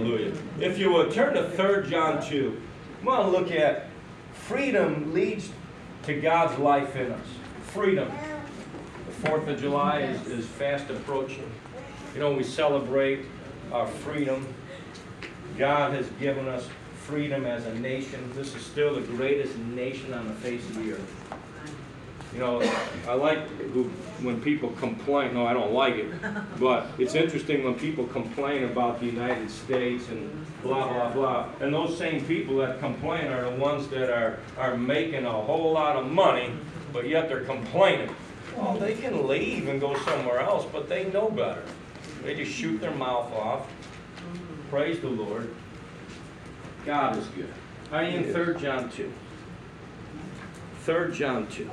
Hallelujah. If you will turn to 3 John 2, I want to look at freedom leads to God's life in us. Freedom. The 4th of July is, is fast approaching. You know, we celebrate our freedom. God has given us freedom as a nation. This is still the greatest nation on the face of the earth. You know, I like when people complain. No, I don't like it. But it's interesting when people complain about the United States and blah, blah, blah. And those same people that complain are the ones that are, are making a whole lot of money, but yet they're complaining. Well, they can leave and go somewhere else, but they know better. They just shoot their mouth off. Praise the Lord. God is good. Are you in 3 John 2? 3 John 2.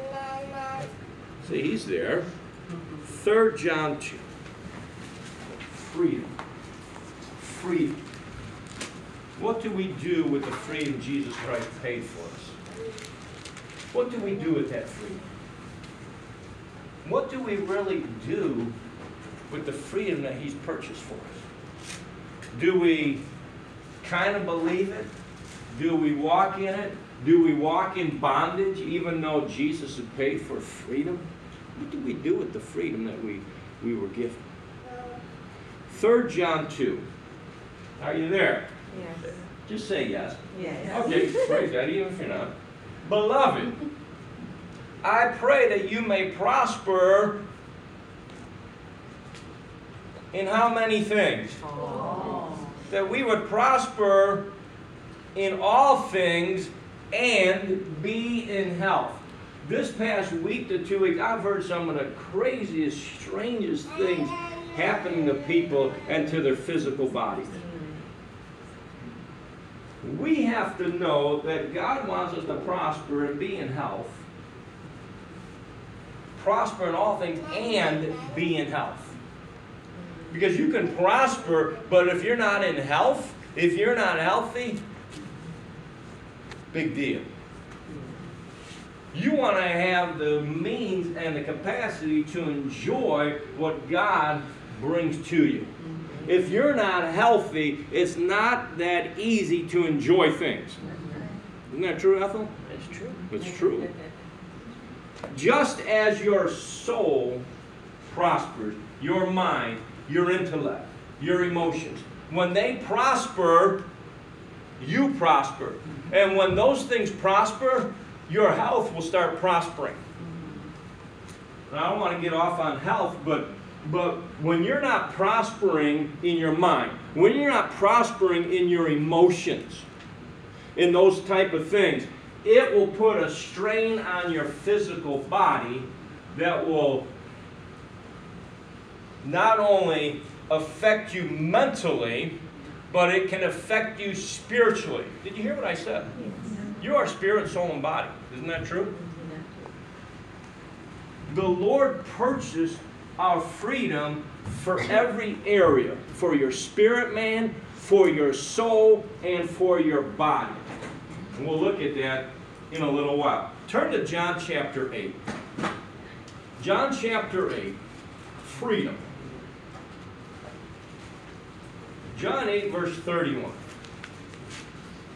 See, he's there. 3 John 2. Freedom. Freedom. What do we do with the freedom Jesus Christ paid for us? What do we do with that freedom? What do we really do with the freedom that He's purchased for us? Do we kind of believe it? Do we walk in it? Do we walk in bondage even though Jesus has paid for freedom? What do we do with the freedom that we, we were given? 3 John 2. Are you there? Yes. Just say yes. Yes. Okay, praise God, even if you're not. Beloved, I pray that you may prosper in how many things? That we would prosper in all things and be in health. This past week to two weeks, I've heard some of the craziest, strangest things happening to people and to their physical bodies. We have to know that God wants us to prosper and be in health, prosper in all things, and be in health. Because you can prosper, but if you're not in health, if you're not healthy, big deal. You want to have the means and the capacity to enjoy what God brings to you. Mm-hmm. If you're not healthy, it's not that easy to enjoy things. Isn't that true, Ethel? It's true. It's true. Just as your soul prospers, your mind, your intellect, your emotions, when they prosper, you prosper. And when those things prosper, your health will start prospering. I don't want to get off on health, but but when you're not prospering in your mind, when you're not prospering in your emotions, in those type of things, it will put a strain on your physical body that will not only affect you mentally, but it can affect you spiritually. Did you hear what I said? Yes. You are spirit, soul, and body. Isn't that true? The Lord purchased our freedom for every area for your spirit man, for your soul, and for your body. And we'll look at that in a little while. Turn to John chapter 8. John chapter 8, freedom. John 8, verse 31.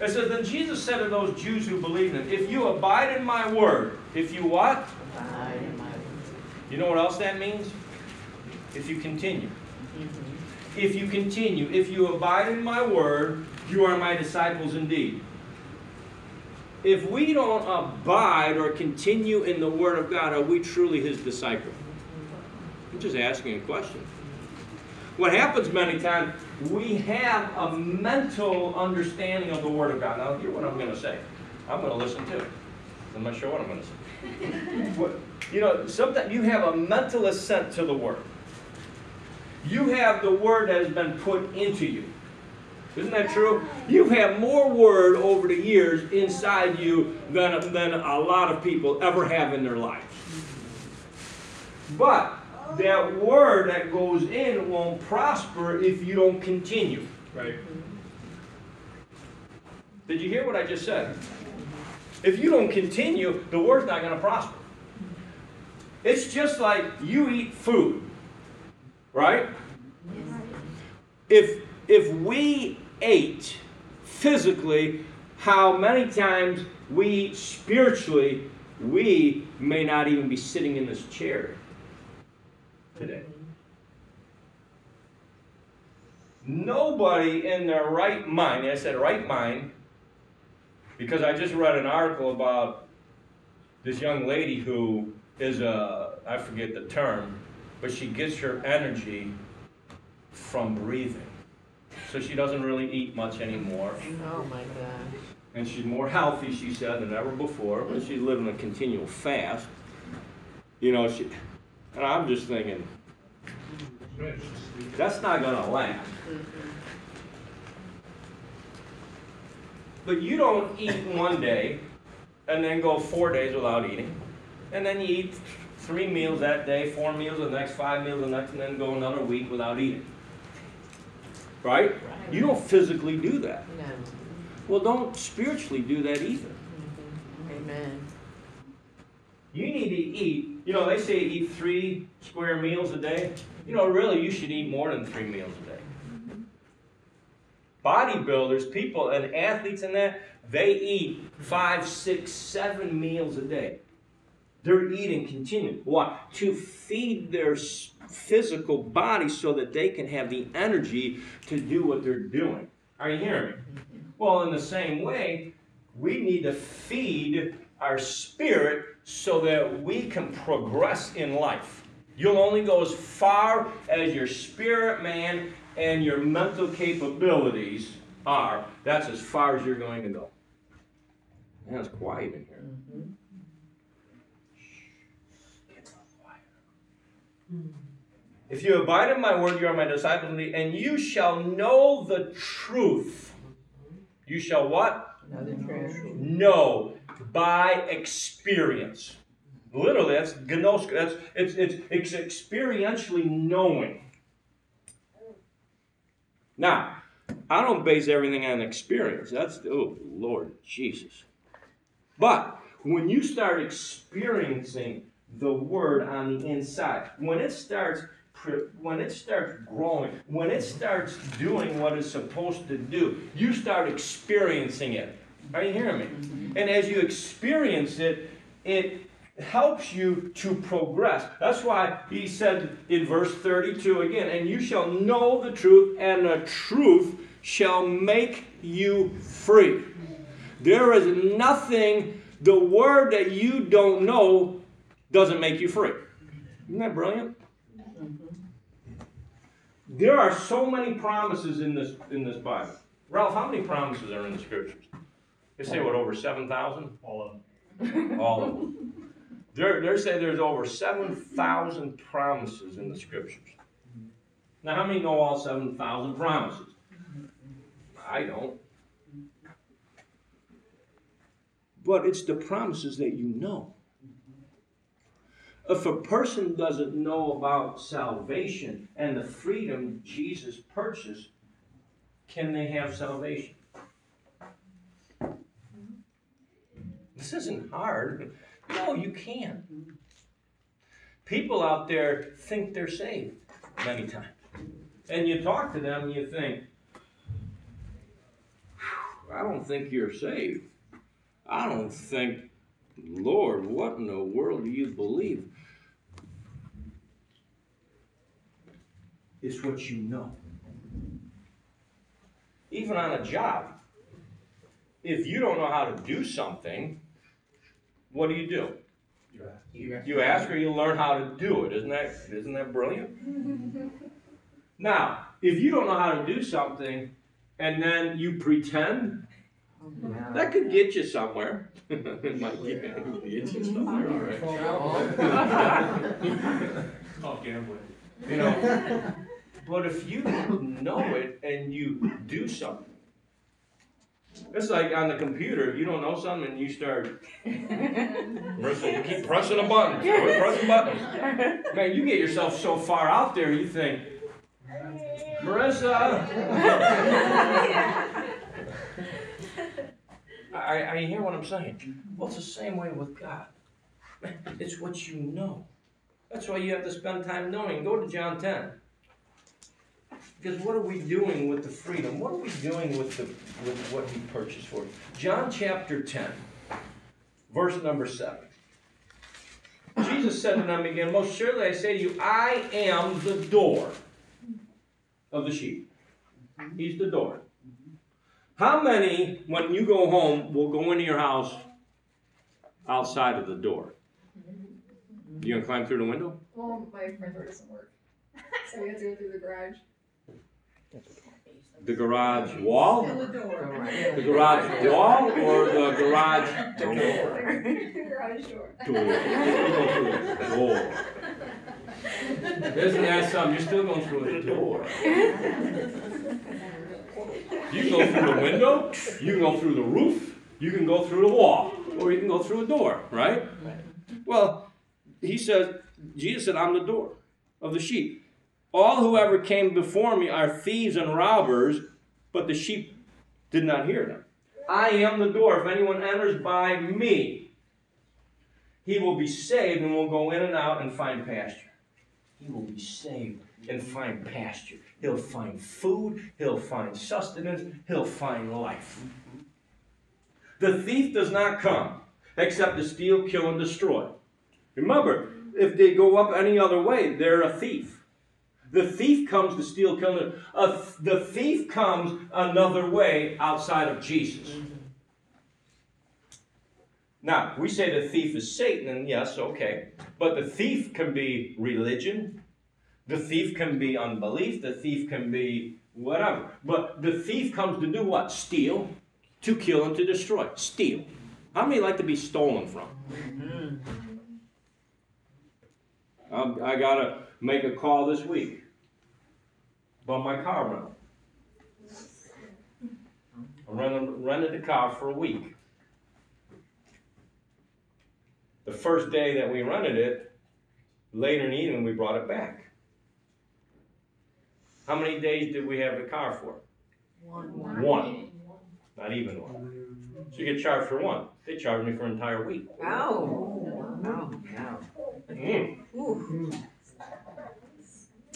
It says, Then Jesus said to those Jews who believed in him, If you abide in my word, if you what? Abide in my word. You know what else that means? If you continue. If you continue, if you abide in my word, you are my disciples indeed. If we don't abide or continue in the word of God, are we truly his disciple? I'm just asking a question. What happens many times, we have a mental understanding of the Word of God. Now, hear what I'm going to say. I'm going to listen to it. I'm not sure what I'm going to say. What, you know, sometimes you have a mental assent to the Word. You have the Word that has been put into you. Isn't that true? You have more Word over the years inside you than, than a lot of people ever have in their lives. But that word that goes in won't prosper if you don't continue. Right. Did you hear what I just said? If you don't continue, the word's not going to prosper. It's just like you eat food, right? If if we ate physically, how many times we spiritually, we may not even be sitting in this chair today. Nobody in their right mind, I said right mind, because I just read an article about this young lady who is a, I forget the term, but she gets her energy from breathing. So she doesn't really eat much anymore. Oh my gosh. And she's more healthy, she said, than ever before, but she's living a continual fast. You know, she, and I'm just thinking, that's not gonna last. But you don't eat one day and then go four days without eating. And then you eat three meals that day, four meals the next, five meals the next, and then go another week without eating. Right? You don't physically do that. No. Well, don't spiritually do that either. Amen. You need to eat, you know, they say eat three square meals a day. You know, really, you should eat more than three meals a day. Bodybuilders, people, and athletes and that, they eat five, six, seven meals a day. They're eating continually. Why? To feed their physical body so that they can have the energy to do what they're doing. Are you hearing me? Well, in the same way, we need to feed our spirit so that we can progress in life. You'll only go as far as your spirit man and your mental capabilities are. That's as far as you're going to go. Man, it's quiet in here. Mm-hmm. It's quiet. If you abide in my word, you are my disciples, indeed, and you shall know the truth. You shall what? Another treasure. know by experience. Literally, that's gnos. That's it's, it's it's experientially knowing. Now, I don't base everything on experience. That's oh Lord Jesus. But when you start experiencing the word on the inside, when it starts when it starts growing, when it starts doing what it's supposed to do, you start experiencing it. Are you hearing me? And as you experience it, it helps you to progress. That's why he said in verse 32 again, and you shall know the truth, and the truth shall make you free. There is nothing, the word that you don't know doesn't make you free. Isn't that brilliant? There are so many promises in this in this Bible. Ralph, how many promises are in the scriptures? They say what over seven thousand? All of them. All of them. They're, they're saying there's over 7,000 promises in the scriptures. Now, how many know all 7,000 promises? I don't. But it's the promises that you know. If a person doesn't know about salvation and the freedom Jesus purchased, can they have salvation? This isn't hard. No, you can. People out there think they're saved many times. And you talk to them and you think, I don't think you're saved. I don't think, Lord, what in the world do you believe? It's what you know. Even on a job, if you don't know how to do something, what do you do? You ask or you learn how to do it. Isn't that isn't that brilliant? now, if you don't know how to do something and then you pretend, that could get you somewhere. it might get, get you somewhere, all right. Oh, gambling. You know, but if you know it and you do something, it's like on the computer. If you don't know something and you start, Marissa, you keep pressing a button, pressing buttons. Man, you get yourself so far out there, you think, Marissa. I, I hear what I'm saying. Well, it's the same way with God. It's what you know. That's why you have to spend time knowing. Go to John 10. Because what are we doing with the freedom? What are we doing with the with what he purchased for? John chapter 10, verse number 7. Jesus said to them again, Most surely I say to you, I am the door of the sheep. He's the door. How many, when you go home, will go into your house outside of the door? You gonna climb through the window? Well, my front door doesn't work. So we have to go through the garage. The garage wall? The garage wall or the garage door? The garage door. Door. You go through the door. Isn't that something? You're still going through the door. You can go through the window, you can go through the roof, you can go through the wall, or you can go through a door, right? Well, he says, Jesus said, I'm the door of the sheep. All who ever came before me are thieves and robbers, but the sheep did not hear them. I am the door. If anyone enters by me, he will be saved and will go in and out and find pasture. He will be saved and find pasture. He'll find food, he'll find sustenance, he'll find life. The thief does not come except to steal, kill, and destroy. Remember, if they go up any other way, they're a thief. The thief comes to steal, kill, and uh, the thief comes another way outside of Jesus. Now, we say the thief is Satan, and yes, okay. But the thief can be religion, the thief can be unbelief, the thief can be whatever. But the thief comes to do what? Steal, to kill, and to destroy. Steal. How many like to be stolen from? Um, I gotta make a call this week about my car rental. I rented, rented the car for a week. The first day that we rented it, later in the evening, we brought it back. How many days did we have the car for? One. One. Not even one. So you get charged for one. They charged me for an entire week. Ow. Ow. Ow. Mm. Ooh.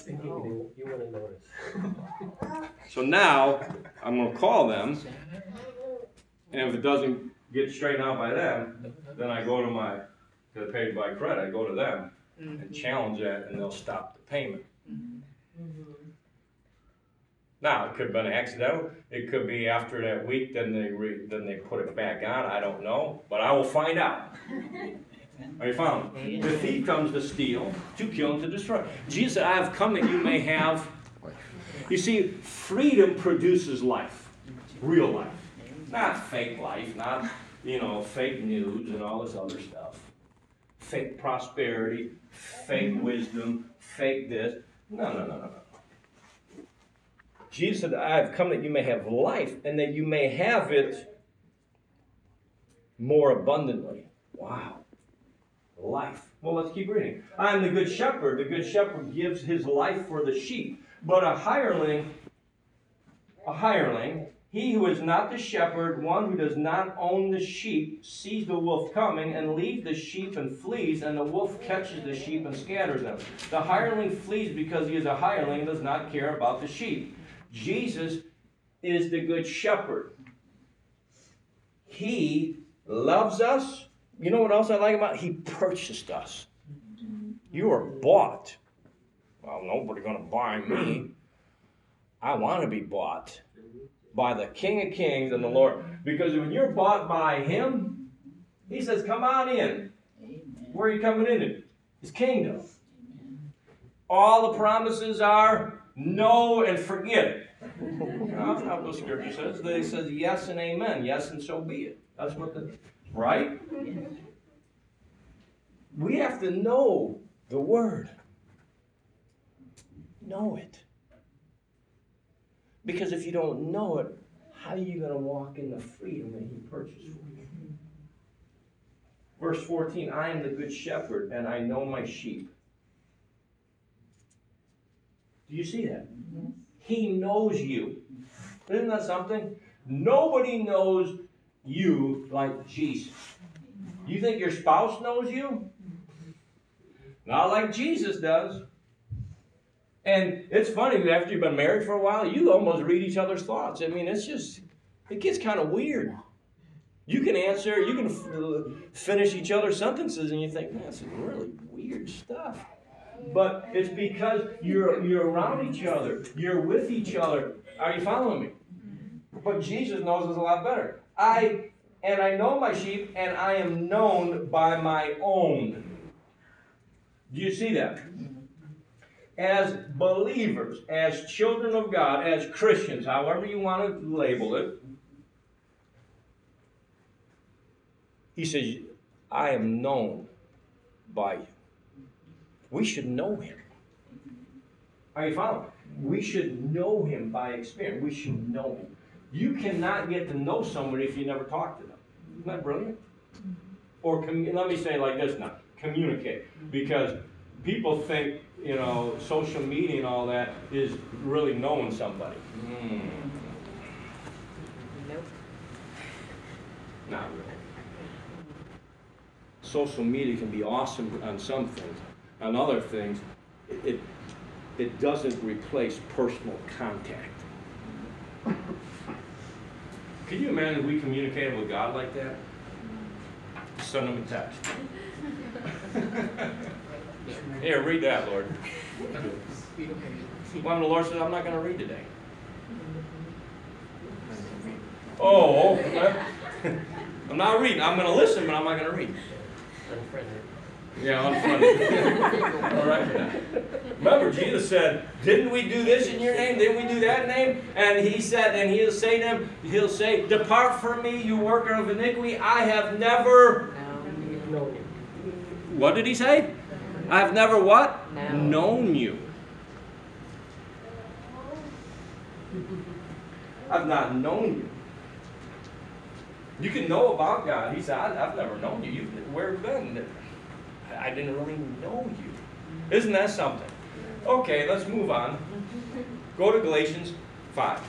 You, you wouldn't notice. So now I'm gonna call them, and if it doesn't get straightened out by them, then I go to my to the paid by credit. I go to them and mm-hmm. challenge that, and they'll stop the payment. Mm-hmm. Now it could have been accidental. It could be after that week. Then they re, then they put it back on. I don't know, but I will find out. Are you following? The thief comes to steal, to kill, and to destroy. Jesus said, I have come that you may have. You see, freedom produces life, real life, not fake life, not you know fake news and all this other stuff, fake prosperity, fake wisdom, fake this. No, no, no, no, no. Jesus said, I have come that you may have life and that you may have it more abundantly. Wow. Life. Well, let's keep reading. I am the good shepherd. The good shepherd gives his life for the sheep. But a hireling, a hireling, he who is not the shepherd, one who does not own the sheep, sees the wolf coming and leaves the sheep and flees, and the wolf catches the sheep and scatters them. The hireling flees because he is a hireling and does not care about the sheep. Jesus is the good shepherd. He loves us. You know what else I like about? He purchased us. You are bought. Well, nobody gonna buy me. I want to be bought by the King of Kings and the Lord. Because when you're bought by Him, He says, "Come on in." Where are you coming into? His kingdom. All the promises are no and forget it. That's not what the scripture says. They says yes and amen. Yes and so be it. That's what the right? We have to know the word. Know it. Because if you don't know it, how are you going to walk in the freedom that he purchased for you? Verse 14 I am the good shepherd, and I know my sheep. Do you see that? He knows you. Isn't that something? Nobody knows you like Jesus. You think your spouse knows you? Not like Jesus does. And it's funny after you've been married for a while, you almost read each other's thoughts. I mean, it's just, it gets kind of weird. You can answer, you can f- finish each other's sentences, and you think, man, this is really weird stuff. But it's because you're you're around each other, you're with each other. Are you following me? But Jesus knows us a lot better. I and I know my sheep, and I am known by my own. Do you see that? As believers, as children of God, as Christians, however you want to label it, he says, I am known by you. We should know him. Are you following? We should know him by experience. We should know him. You cannot get to know somebody if you never talk to them. Isn't that brilliant? Or let me say like this now communicate. Because people think, you know, social media and all that is really knowing somebody. Hmm, Nope. not really. Social media can be awesome on some things. On other things, it, it doesn't replace personal contact. Can you imagine if we communicated with God like that? Send him a text. Here, read that, Lord. Well, the Lord said, I'm not going to read today. Oh. I'm not reading. I'm going to listen, but I'm not going to read. Unfriended. Yeah, unfriended. All right. Remember, Jesus said, "Didn't we do this in your name? Didn't we do that name?" And he said, and he'll say to them, he'll say, "Depart from me, you worker of iniquity. I have never." No. Know you. What did he say? I have never what? No. Known you. I've not known you. You can know about God. He said, I, I've never known you. you where have you been? I didn't really know you. Isn't that something? Okay, let's move on. Go to Galatians 5.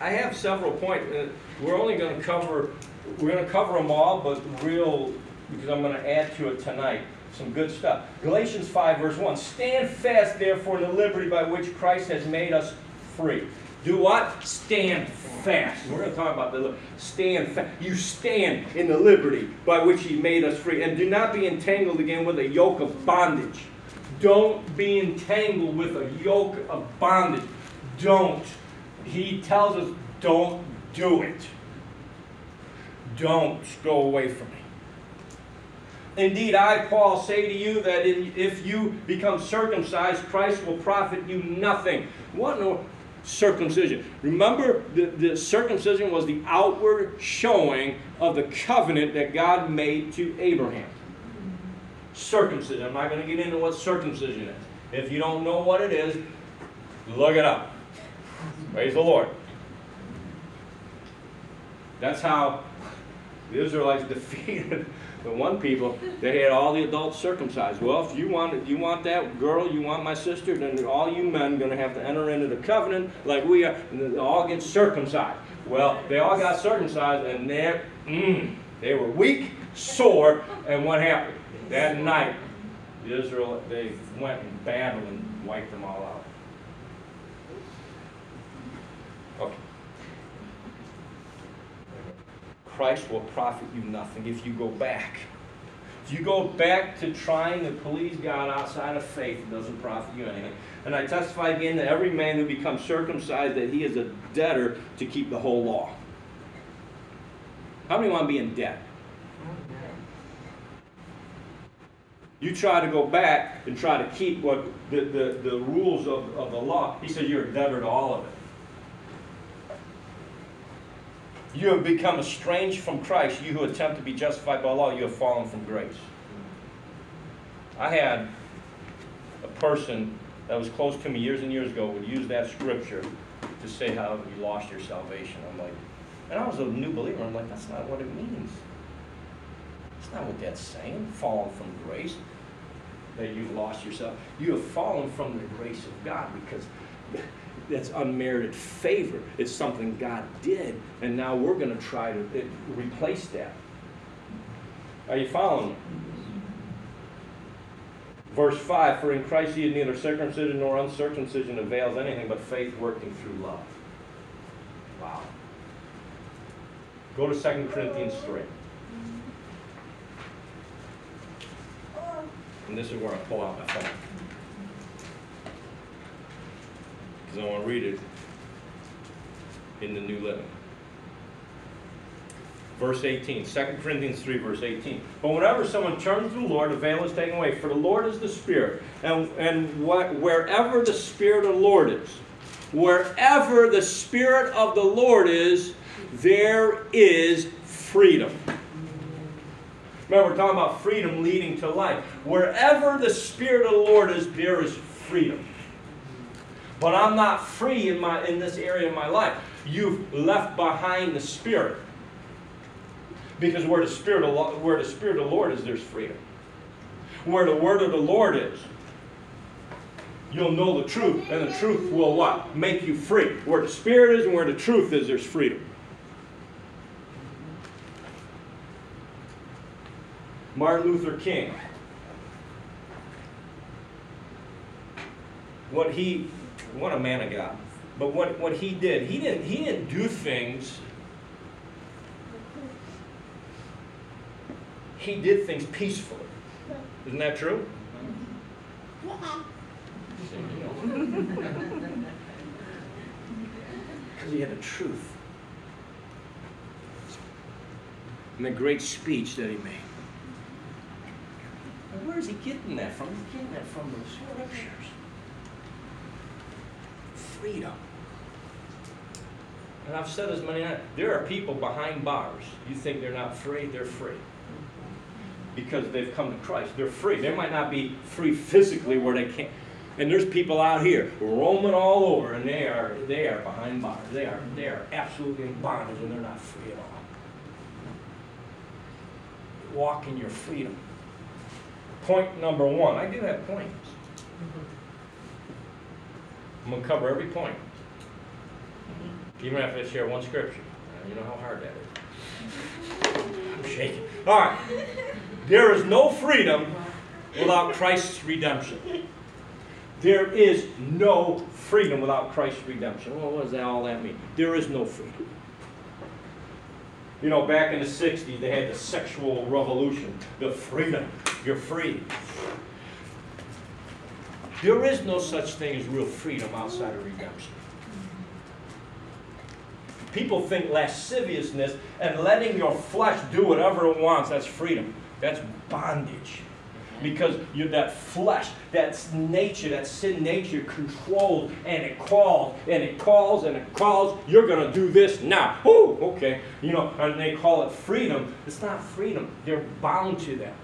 I have several points. Uh, We're only going to cover, we're going to cover them all, but real, because I'm going to add to it tonight. Some good stuff. Galatians 5, verse 1. Stand fast, therefore, in the liberty by which Christ has made us free. Do what? Stand fast. We're going to talk about the stand fast. You stand in the liberty by which He made us free, and do not be entangled again with a yoke of bondage. Don't be entangled with a yoke of bondage. Don't. He tells us, don't do it. Don't go away from me. Indeed, I, Paul, say to you that in- if you become circumcised, Christ will profit you nothing. What no circumcision? Remember, the, the circumcision was the outward showing of the covenant that God made to Abraham. Circumcision. I'm not going to get into what circumcision is. If you don't know what it is, look it up. Praise the Lord. That's how the Israelites defeated the one people. They had all the adults circumcised. Well, if you want, you want that girl, you want my sister, then all you men are going to have to enter into the covenant like we are, all get circumcised. Well, they all got circumcised, and they, mm, they were weak, sore, and what happened? That night, Israel they went and battled and wiped them all out. Christ will profit you nothing if you go back. If you go back to trying to please God outside of faith, it doesn't profit you anything. And I testify again that every man who becomes circumcised, that he is a debtor to keep the whole law. How many want to be in debt? You try to go back and try to keep what the, the, the rules of, of the law. He said you're a debtor to all of it. You have become estranged from Christ. You who attempt to be justified by law, you have fallen from grace. I had a person that was close to me years and years ago would use that scripture to say how you lost your salvation. I'm like, and I was a new believer. I'm like, that's not what it means. That's not what that's saying. Fallen from grace. That you've lost yourself. You have fallen from the grace of God because that's unmerited favor. It's something God did, and now we're going to try to uh, replace that. Are you following me? Verse 5 For in Christ ye neither circumcision nor uncircumcision avails anything but faith working through love. Wow. Go to 2 Corinthians 3. And this is where I pull out my phone. Because I want to read it in the New Living. Verse 18, 2 Corinthians 3, verse 18. But whenever someone turns to the Lord, the veil is taken away. For the Lord is the Spirit. And, and what, wherever the Spirit of the Lord is, wherever the Spirit of the Lord is, there is freedom. Remember, we're talking about freedom leading to life. Wherever the Spirit of the Lord is, there is freedom. But I'm not free in, my, in this area of my life. You've left behind the Spirit. Because where the Spirit of, where the Spirit of the Lord is, there's freedom. Where the Word of the Lord is, you'll know the truth, and the truth will what? Make you free. Where the Spirit is and where the truth is, there's freedom. Martin Luther King. What he, what a man of God. But what, what he did, he didn't, he didn't do things, he did things peacefully. Isn't that true? Because he had the truth. And the great speech that he made. Where is he getting that from? He's getting that from the scriptures. Freedom. And I've said this many times. There are people behind bars. You think they're not free? They're free. Because they've come to Christ. They're free. They might not be free physically where they can't. And there's people out here roaming all over, and they are they are behind bars. They are they are absolutely in bondage, and they're not free at all. Walk in your freedom. Point number one. I do have points. Mm-hmm. I'm going to cover every point. Even if I share one scripture. Uh, You know how hard that is. I'm shaking. All right. There is no freedom without Christ's redemption. There is no freedom without Christ's redemption. Well, what does that, all that mean? There is no freedom. You know, back in the 60s, they had the sexual revolution, the freedom. You're free. There is no such thing as real freedom outside of redemption. People think lasciviousness and letting your flesh do whatever it wants, that's freedom. That's bondage. Because you that flesh, that nature, that sin nature controls and it calls and it calls and it calls. You're going to do this now. Oh, okay. You know, and they call it freedom. It's not freedom. They're bound to that.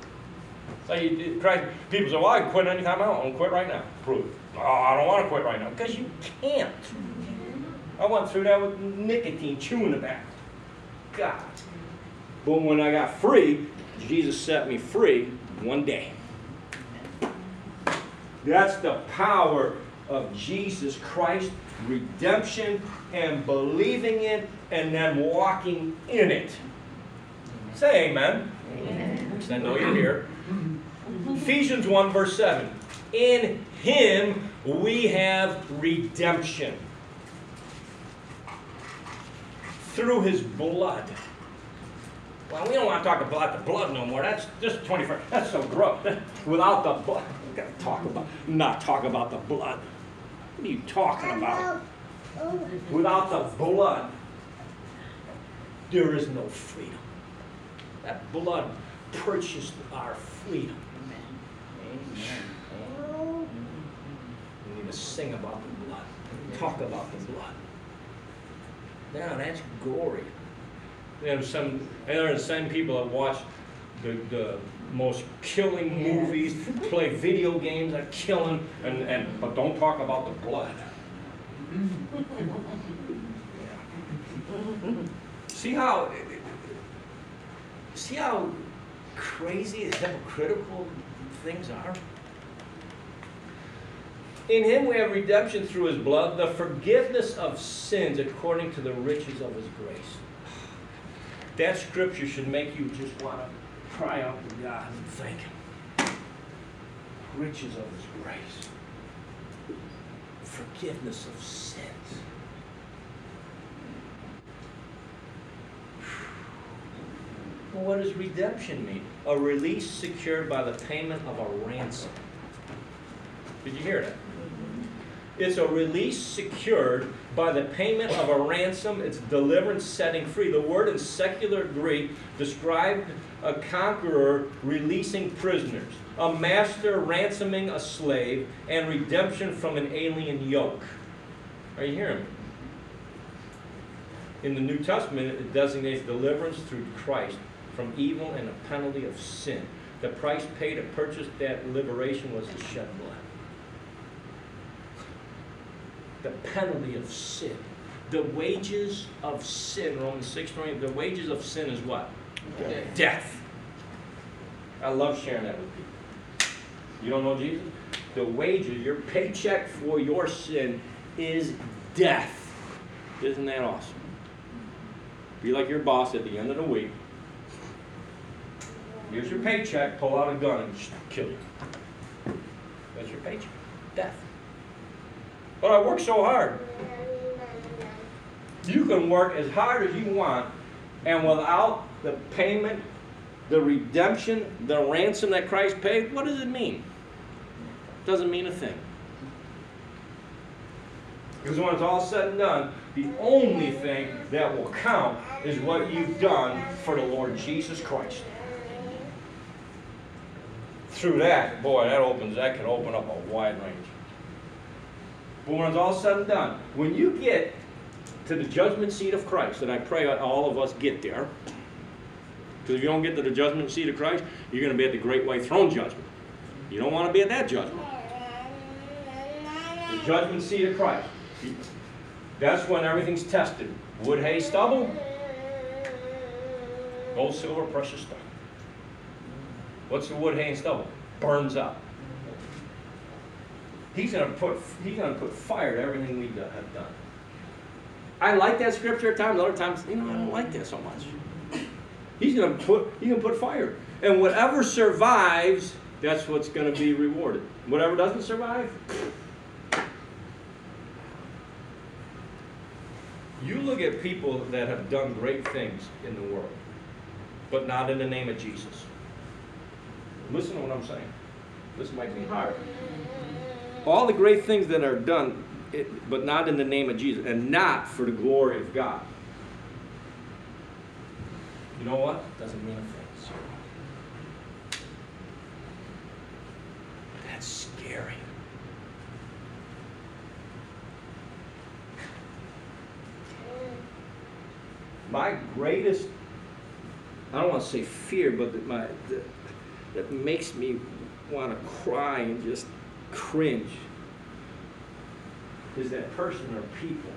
So you, Christ, people say, well, I can quit anytime I want. I'll quit right now. Prove it. Oh, I don't want to quit right now. Because you can't. Mm-hmm. I went through that with nicotine, chewing tobacco. God. But when I got free, Jesus set me free one day. That's the power of Jesus Christ, redemption, and believing it, and then walking in it. Say amen. Amen. I know you're here. Ephesians 1, verse 7. In him we have redemption through his blood. Well, we don't want to talk about the blood no more. That's just 21st. That's so gross. Without the blood, we got to talk about, not talk about the blood. What are you talking about? Without the blood, there is no freedom. That blood purchased our freedom. We need to sing about the blood, talk about the blood. Now that's glory. There's some, and there are some people that watch the, the most killing movies, play video games that kill them, and, and but don't talk about the blood. See how, see how crazy and hypocritical things are? In him we have redemption through his blood, the forgiveness of sins according to the riches of his grace. That scripture should make you just want to cry out to God and thank him. riches of his grace, forgiveness of sins. Well, what does redemption mean? A release secured by the payment of a ransom. Did you hear that? It's a release secured by the payment of a ransom. It's deliverance setting free. The word in secular Greek described a conqueror releasing prisoners, a master ransoming a slave, and redemption from an alien yoke. Are you hearing me? In the New Testament, it designates deliverance through Christ from evil and the penalty of sin. The price paid to purchase that liberation was the shed blood the penalty of sin. The wages of sin, Romans 6 20, the wages of sin is what? Death. I love sharing that with people. You don't know Jesus? The wages, your paycheck for your sin is death. Isn't that awesome? Be like your boss at the end of the week. Here's your paycheck, pull out a gun and kill you. That's your paycheck. Death. But I work so hard. You can work as hard as you want, and without the payment, the redemption, the ransom that Christ paid, what does it mean? It Doesn't mean a thing. Because when it's all said and done, the only thing that will count is what you've done for the Lord Jesus Christ. Through that, boy, that opens, that can open up a wide range. But when it's all said and done, when you get to the judgment seat of Christ, and I pray all of us get there, because if you don't get to the judgment seat of Christ, you're going to be at the great white throne judgment. You don't want to be at that judgment. The judgment seat of Christ. That's when everything's tested. Wood, hay, stubble, gold, silver, precious stone. What's the wood, hay, and stubble? Burns up. He's gonna put he's gonna put fire to everything we have done. I like that scripture at times. Other times, you know, I don't like that so much. He's gonna put he's gonna put fire, and whatever survives, that's what's gonna be rewarded. Whatever doesn't survive, you look at people that have done great things in the world, but not in the name of Jesus. Listen to what I'm saying. This might be hard all the great things that are done, it, but not in the name of Jesus and not for the glory of God. You know what? Doesn't mean a thing. That's scary. My greatest, I don't want to say fear, but my the, that makes me want to cry and just cringe is that person or people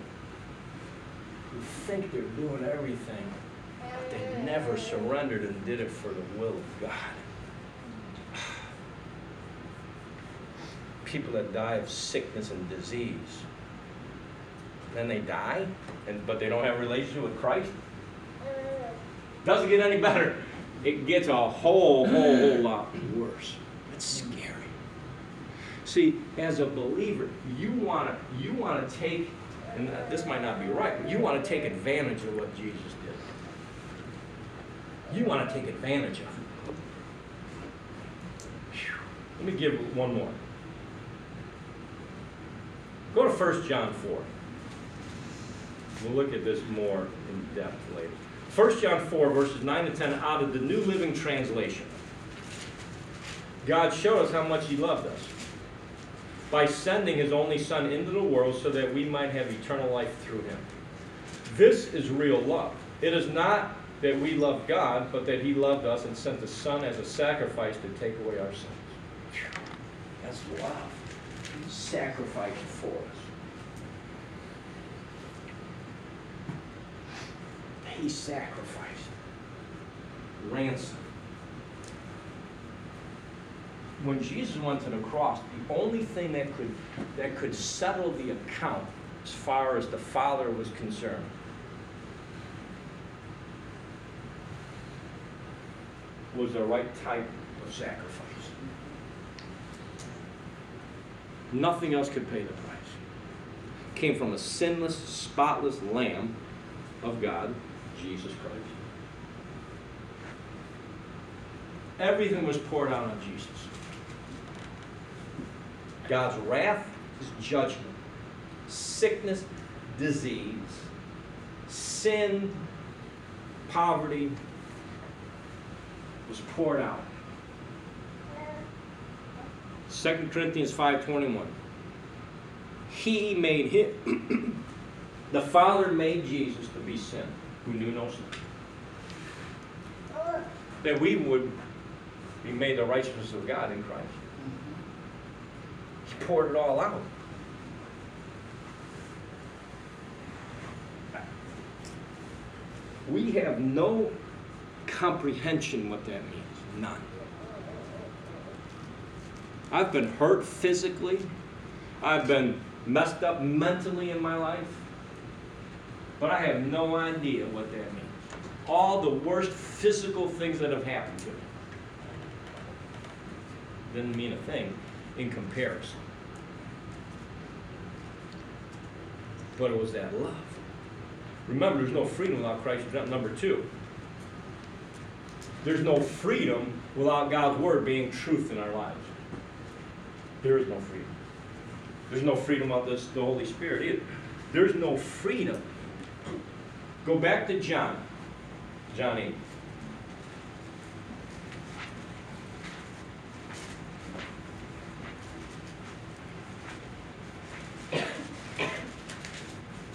who think they're doing everything, but they never surrendered and did it for the will of God. People that die of sickness and disease. Then they die, and but they don't have a relationship with Christ. Doesn't get any better. It gets a whole, whole, whole lot worse. That's scary. See, as a believer, you want to you want to take, and this might not be right, but you want to take advantage of what Jesus did. You want to take advantage of it. Whew. Let me give one more. Go to 1 John 4. We'll look at this more in depth later. 1 John 4, verses 9 to 10, out of the New Living Translation. God showed us how much He loved us by sending his only Son into the world so that we might have eternal life through him. This is real love. It is not that we love God, but that he loved us and sent the Son as a sacrifice to take away our sins. That's love. Sacrifice for us. He sacrificed. Ransom when Jesus went to the cross, the only thing that could that could settle the account as far as the Father was concerned was the right type of sacrifice. Nothing else could pay the price. Came from a sinless, spotless Lamb of God, Jesus Christ. Everything was poured out on Jesus. God's wrath is judgment, sickness, disease, sin, poverty was poured out. 2 Corinthians 5:21. He made him the Father made Jesus to be sin, who knew no sin. Uh, that we would be made the righteousness of God in Christ. He poured it all out. We have no comprehension what that means. None. I've been hurt physically. I've been messed up mentally in my life. But I have no idea what that means. All the worst physical things that have happened to me didn't mean a thing in comparison. But it was that love. Remember, there's no freedom without Christ. Number two, there's no freedom without God's Word being truth in our lives. There is no freedom. There's no freedom without this, the Holy Spirit either. There's no freedom. Go back to John. John 8.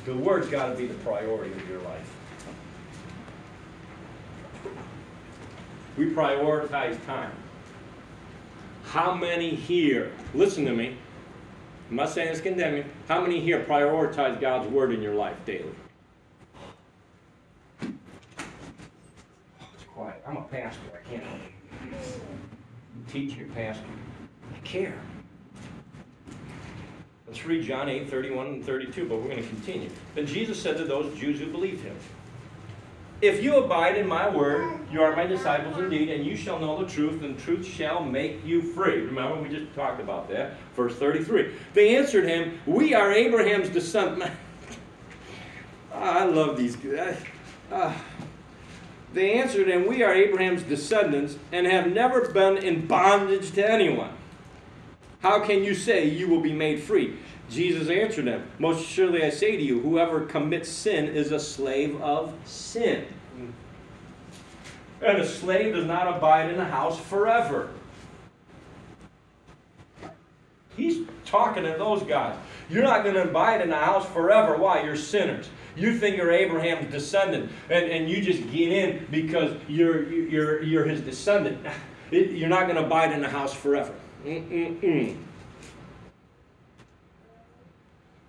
The Word's got to be the priority of your life. We prioritize time. How many here, listen to me, I'm not saying it's condemning, how many here prioritize God's Word in your life daily? Quiet. I'm a pastor. I can't teach your pastor. I care. Let's read John 8, 31 and 32, but we're going to continue. Then Jesus said to those Jews who believed him, If you abide in my word, you are my disciples indeed, and you shall know the truth, and truth shall make you free. Remember, we just talked about that. Verse 33. They answered him, We are Abraham's descendants. Ah, I love these guys. They answered him, We are Abraham's descendants and have never been in bondage to anyone. How can you say you will be made free? Jesus answered them, Most surely I say to you, whoever commits sin is a slave of sin. And a slave does not abide in the house forever. He's talking to those guys. You're not going to abide in the house forever. Why? You're sinners. You think you're Abraham's descendant, and, and you just get in because you're, you're, you're his descendant. It, you're not going to abide in the house forever. Mm-mm-mm.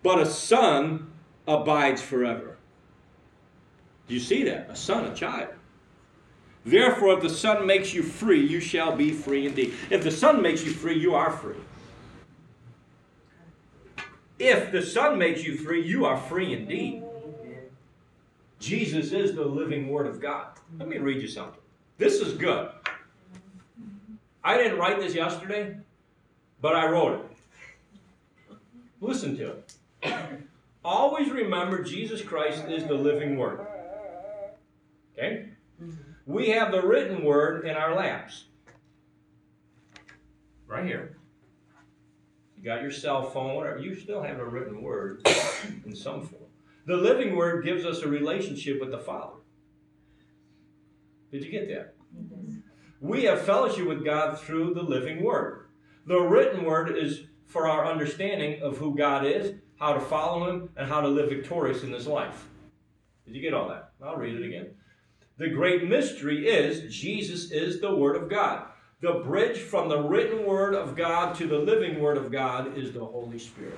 But a son abides forever. Do you see that? A son, a child. Therefore, if the Son makes you free, you shall be free indeed. If the Son makes you free, you are free. If the Son makes you free, you are free indeed. Jesus is the living Word of God. Let me read you something. This is good. I didn't write this yesterday, but I wrote it. Listen to it. Always remember Jesus Christ is the living Word. Okay? We have the written Word in our laps. Right here. You got your cell phone, whatever. You still have a written Word in some form. The living Word gives us a relationship with the Father. Did you get that? We have fellowship with God through the living Word. The written Word is for our understanding of who God is, how to follow Him, and how to live victorious in this life. Did you get all that? I'll read it again. The great mystery is Jesus is the Word of God. The bridge from the written Word of God to the living Word of God is the Holy Spirit.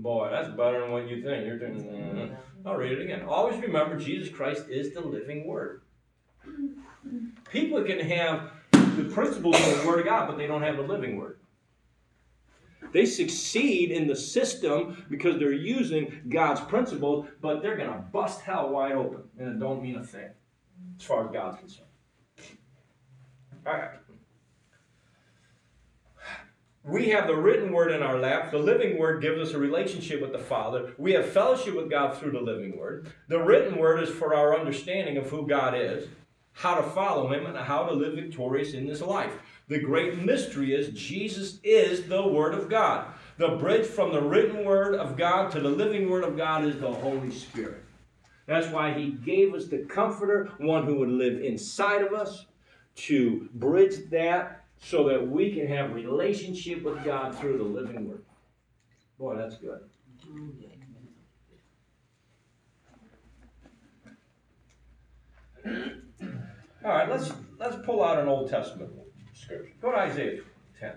Boy, that's better than what you think. You're thinking, mm. I'll read it again. Always remember Jesus Christ is the living Word. People can have the principles of the Word of God, but they don't have the living Word. They succeed in the system because they're using God's principles, but they're going to bust hell wide open, and it don't mean a thing as far as God's concerned. All right. We have the written word in our lap. The living word gives us a relationship with the Father. We have fellowship with God through the living word. The written word is for our understanding of who God is, how to follow Him, and how to live victorious in this life. The great mystery is Jesus is the Word of God. The bridge from the written Word of God to the living Word of God is the Holy Spirit. That's why He gave us the Comforter, one who would live inside of us, to bridge that so that we can have relationship with God through the living Word. Boy, that's good. All right, let's let's pull out an Old Testament scripture. Go to Isaiah 10.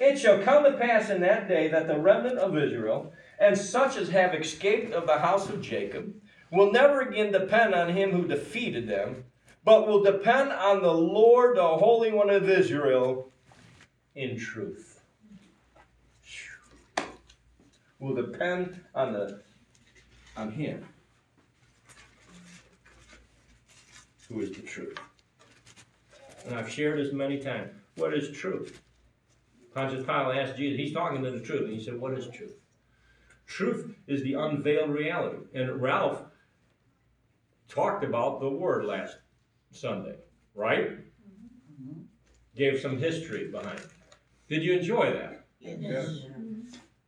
It shall come to pass in that day that the remnant of Israel, and such as have escaped of the house of Jacob, will never again depend on him who defeated them, but will depend on the Lord, the Holy One of Israel, in truth. Will depend on the on him who is the truth. And I've shared this many times. What is truth? Pontius Pilate asked Jesus, he's talking to the truth, and he said, What is truth? Truth is the unveiled reality. And Ralph talked about the word last Sunday, right? Mm-hmm. Gave some history behind it. Did you enjoy that? Yes.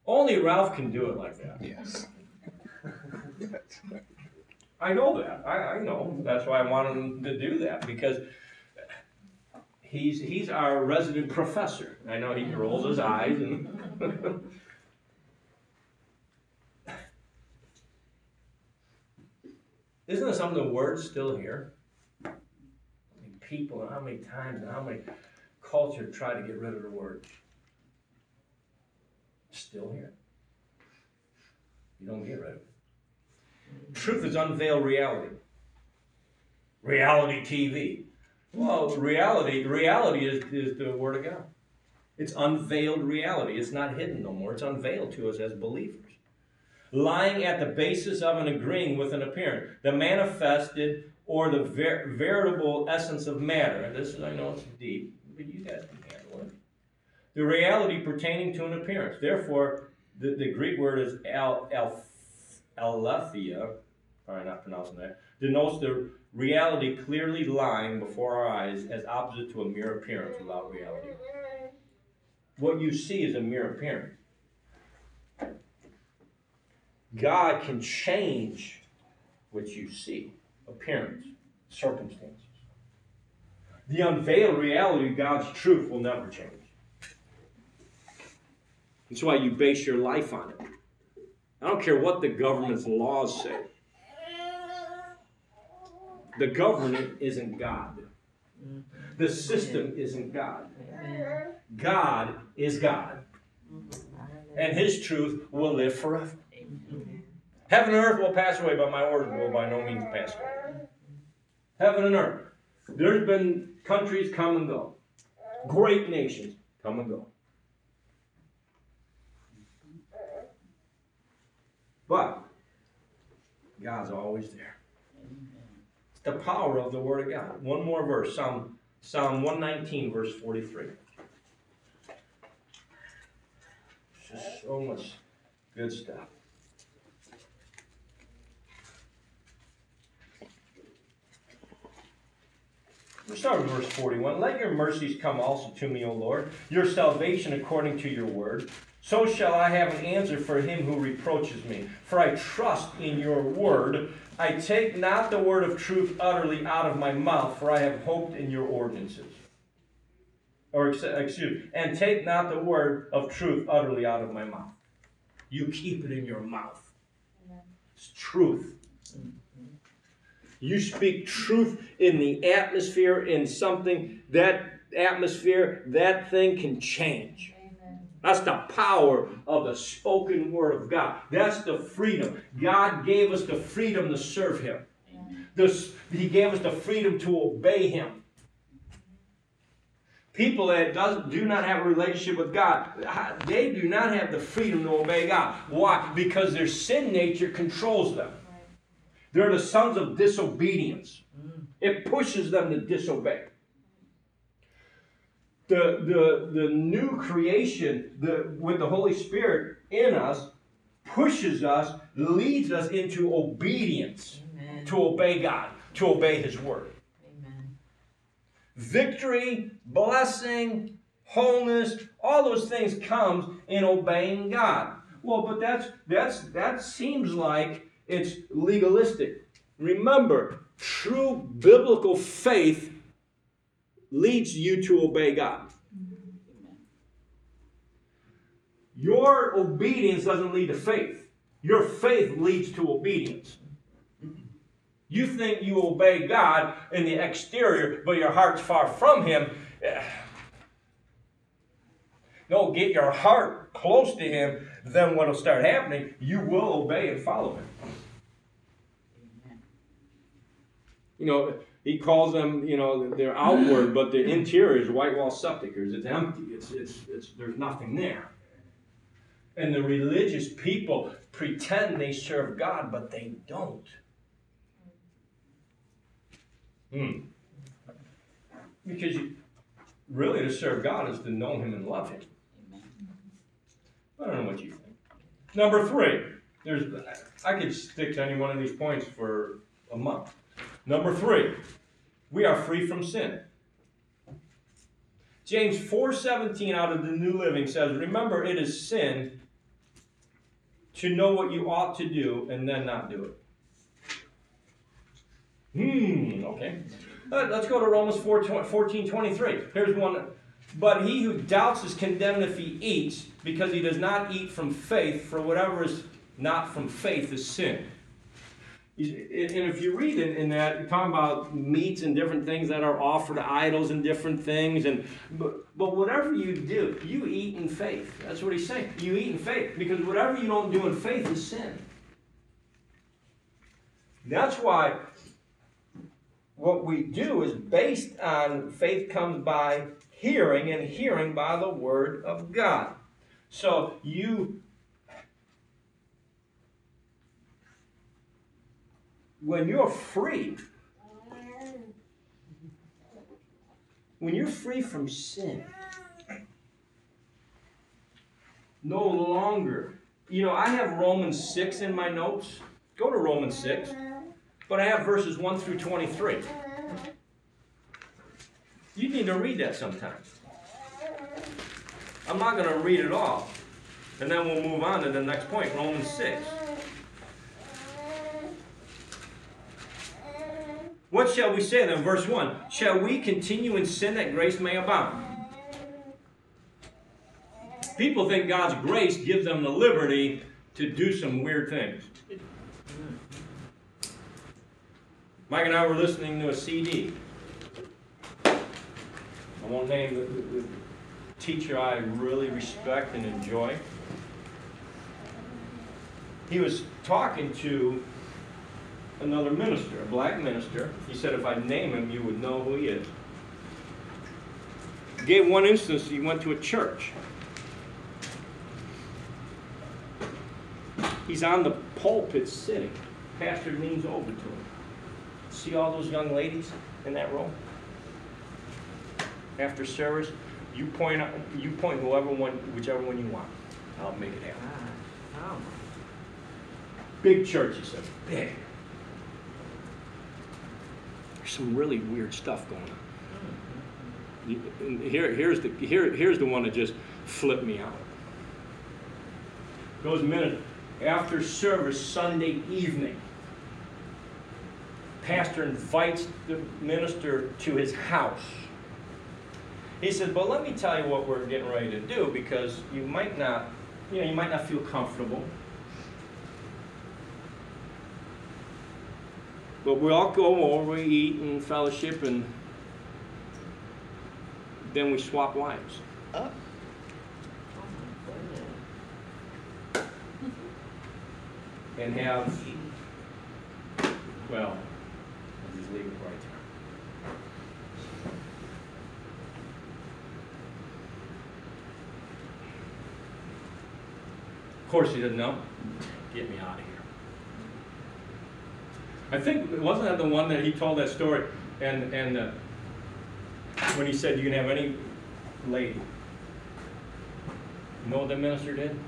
Only Ralph can do it like that. Yes. I know that. I, I know. That's why I wanted him to do that because he's he's our resident professor. I know he rolls his eyes and Isn't some of the words still here? People and how many times and how many culture try to get rid of the word? Still here. You don't get rid of it. Truth is unveiled reality. Reality TV. Well, reality, reality is, is the Word of God. It's unveiled reality. It's not hidden no more. It's unveiled to us as believers. Lying at the basis of and agreeing with an appearance. The manifested or the ver- veritable essence of matter. This is, I know it's deep, but you guys can handle it. The reality pertaining to an appearance. Therefore, the, the Greek word is al, al, probably not pronouncing that, denotes the reality clearly lying before our eyes as opposite to a mere appearance without reality. What you see is a mere appearance. God can change what you see, appearance, circumstances. The unveiled reality of God's truth will never change. That's why you base your life on it. I don't care what the government's laws say. The government isn't God. The system isn't God. God is God. And His truth will live forever. Heaven and earth will pass away, but my words will by no means pass away. Heaven and earth. There's been countries come and go, great nations come and go. But God's always there. It's the power of the Word of God. One more verse, Psalm, Psalm 119, verse 43. Just so much good stuff. Start with verse 41. Let your mercies come also to me, O Lord, your salvation according to your word. So shall I have an answer for him who reproaches me. For I trust in your word. I take not the word of truth utterly out of my mouth, for I have hoped in your ordinances. Or, excuse and take not the word of truth utterly out of my mouth. You keep it in your mouth. It's truth. Mm. You speak truth in the atmosphere, in something, that atmosphere, that thing can change. That's the power of the spoken word of God. That's the freedom. God gave us the freedom to serve Him. This, he gave us the freedom to obey Him. People that does, do not have a relationship with God, they do not have the freedom to obey God. Why? Because their sin nature controls them. They're the sons of disobedience. It pushes them to disobey. The, the, the new creation the, with the Holy Spirit in us pushes us, leads us into obedience, Amen. to obey God, to obey His Word. Amen. Victory, blessing, wholeness, all those things comes in obeying God. Well, but that's that's that seems like it's legalistic. Remember, true biblical faith leads you to obey God. Your obedience doesn't lead to faith. Your faith leads to obedience. You think you obey God in the exterior, but your heart's far from Him. No, get your heart close to Him, then what'll start happening, you will obey and follow Him. You know, He calls them, you know, they're outward, but the interior is white wall sepulchres. It's empty, it's, it's, it's, there's nothing there. And the religious people pretend they serve God, but they don't. Hmm. Because you, really to serve God is to know Him and love Him. I don't know what you think. Number three, there's I could stick to any one of these points for a month. Number three, we are free from sin. James 4:17 out of the New Living says, "Remember, it is sin to know what you ought to do and then not do it." Hmm, okay. Let's go to Romans 4, 14, 23. Here's one. But he who doubts is condemned if he eats, because he does not eat from faith, for whatever is not from faith is sin. And if you read in, in that, you're talking about meats and different things that are offered to idols and different things, and but, but whatever you do, you eat in faith. That's what he's saying. You eat in faith, because whatever you don't do in faith is sin. That's why what we do is based on faith comes by hearing and hearing by the word of God. So you when you're free when you're free from sin no longer you know I have Romans 6 in my notes. Go to Romans 6. But I have verses 1 through 23. You need to read that sometime. I'm not going to read it all. And then we'll move on to the next point Romans 6. What shall we say then? Verse 1 Shall we continue in sin that grace may abound? People think God's grace gives them the liberty to do some weird things. Mike and I were listening to a CD. I won't name the, the, the teacher I really respect and enjoy. He was talking to another minister, a black minister. He said, if I name him, you would know who he is. Gave one instance, he went to a church. He's on the pulpit sitting. Pastor leans over to him. See all those young ladies in that row? After service, you point out, you point whoever one, whichever one you want. I'll make it happen. Ah. Big church, he said. Big. Some really weird stuff going on. Here, here's the here, here's the one that just flipped me out. Goes a minute after service Sunday evening. Pastor invites the minister to his house. He said, "But let me tell you what we're getting ready to do because you might not, you know, you might not feel comfortable." But we all go over, we eat and fellowship, and then we swap wives. Oh and have, well, I'll just leave it right there. Of course, he didn't know. Get me out of here. I think, wasn't that the one that he told that story? And, and uh, when he said you can have any lady. You know what the minister did?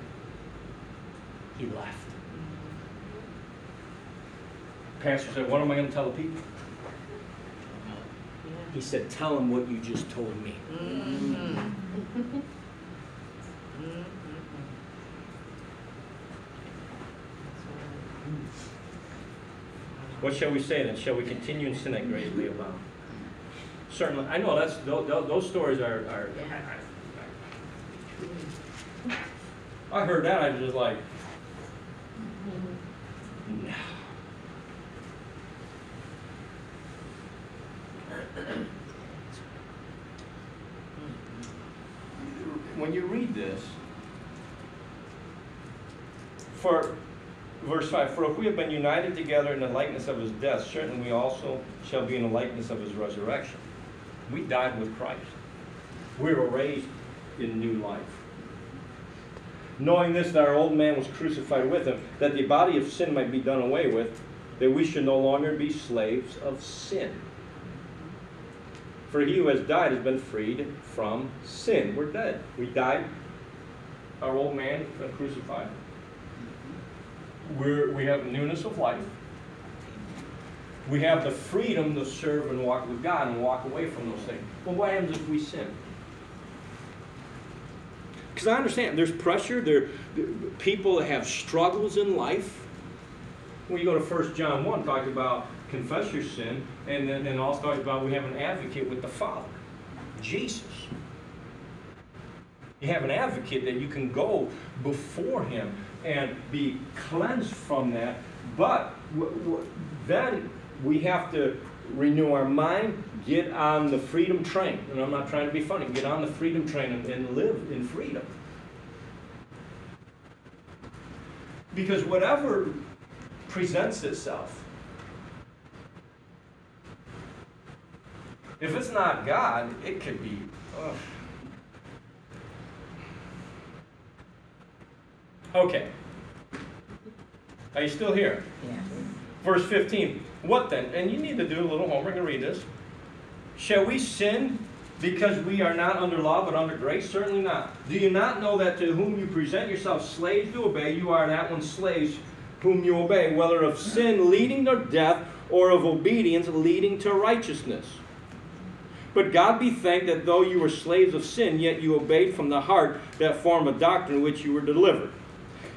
He left. Pastor said, what am I gonna tell the people? He said, tell them what you just told me. Mm-hmm. What shall we say then? Shall we continue in sin that grace may abound? Certainly, I know that's, those, those stories are, are, I heard that, I was just like, no. When you read this, for, verse 5, For if we have been united together in the likeness of his death, certainly we also shall be in the likeness of his resurrection. We died with Christ. We were raised in new life. Knowing this, that our old man was crucified with him, that the body of sin might be done away with, that we should no longer be slaves of sin. For he who has died has been freed from sin. We're dead. We died. Our old man crucified. We're, we have newness of life. We have the freedom to serve and walk with God and walk away from those things. Well, what happens if we sin? Because I understand there's pressure. There, people have struggles in life. When you go to 1 John 1, talks about confess your sin, and then and also talks about we have an advocate with the Father, Jesus. You have an advocate that you can go before him and be cleansed from that. But then we have to renew our mind, get on the freedom train. And I'm not trying to be funny, get on the freedom train and, and live in freedom. Because whatever presents itself, if it's not God, it could be. ugh. Okay. Are you still here? Yeah. Verse 15. What then? And you need to do a little homework and read this. Shall we sin because we are not under law but under grace? Certainly not. Do you not know that to whom you present yourselves slaves to obey, you are that one slaves whom you obey, whether of sin leading to death or of obedience leading to righteousness? But God be thanked that though you were slaves of sin, yet you obeyed from the heart that form of doctrine which you were delivered.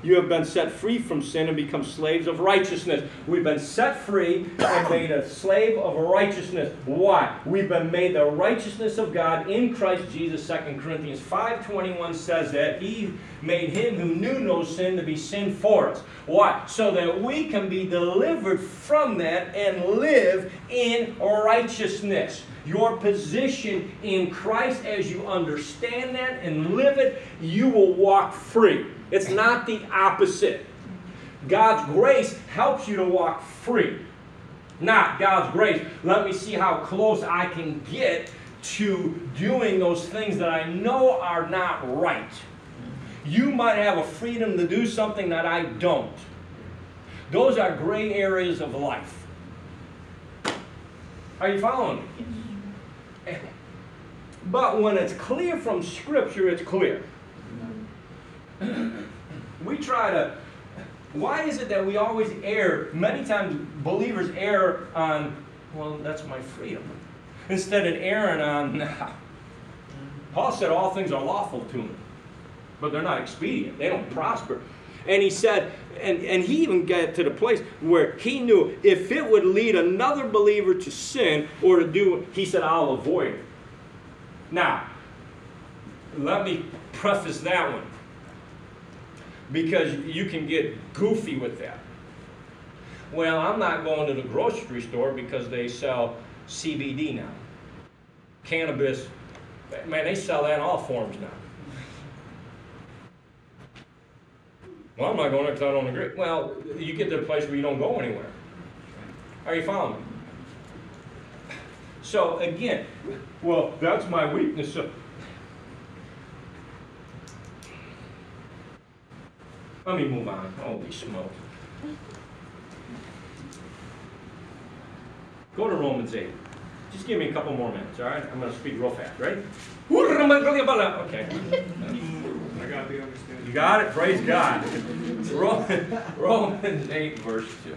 You have been set free from sin and become slaves of righteousness. We've been set free and made a slave of righteousness. Why? We've been made the righteousness of God in Christ Jesus. 2 Corinthians 5.21 says that He made Him who knew no sin to be sin for us. Why? So that we can be delivered from that and live in righteousness. Your position in Christ, as you understand that and live it, you will walk free. It's not the opposite. God's grace helps you to walk free. Not God's grace. Let me see how close I can get to doing those things that I know are not right. You might have a freedom to do something that I don't. Those are gray areas of life. Are you following me? But when it's clear from Scripture, it's clear. We try to. Why is it that we always err? Many times believers err on, well, that's my freedom. Instead of erring on, nah. Paul said all things are lawful to me, but they're not expedient. They don't prosper. And he said, and, and he even got to the place where he knew if it would lead another believer to sin or to do, he said, I'll avoid it. Now, let me preface that one because you can get goofy with that. Well, I'm not going to the grocery store because they sell CBD now. Cannabis, man, they sell that in all forms now. Well, I'm not going because I don't agree. Well, you get to a place where you don't go anywhere. Are you following me? So again, well, that's my weakness. So let me move on. Holy smokes. Go to Romans 8. Just give me a couple more minutes, all right? I'm going to speak real fast, right? Okay. I got the understanding. You got it? Praise God. Ro- Romans 8, verse 2.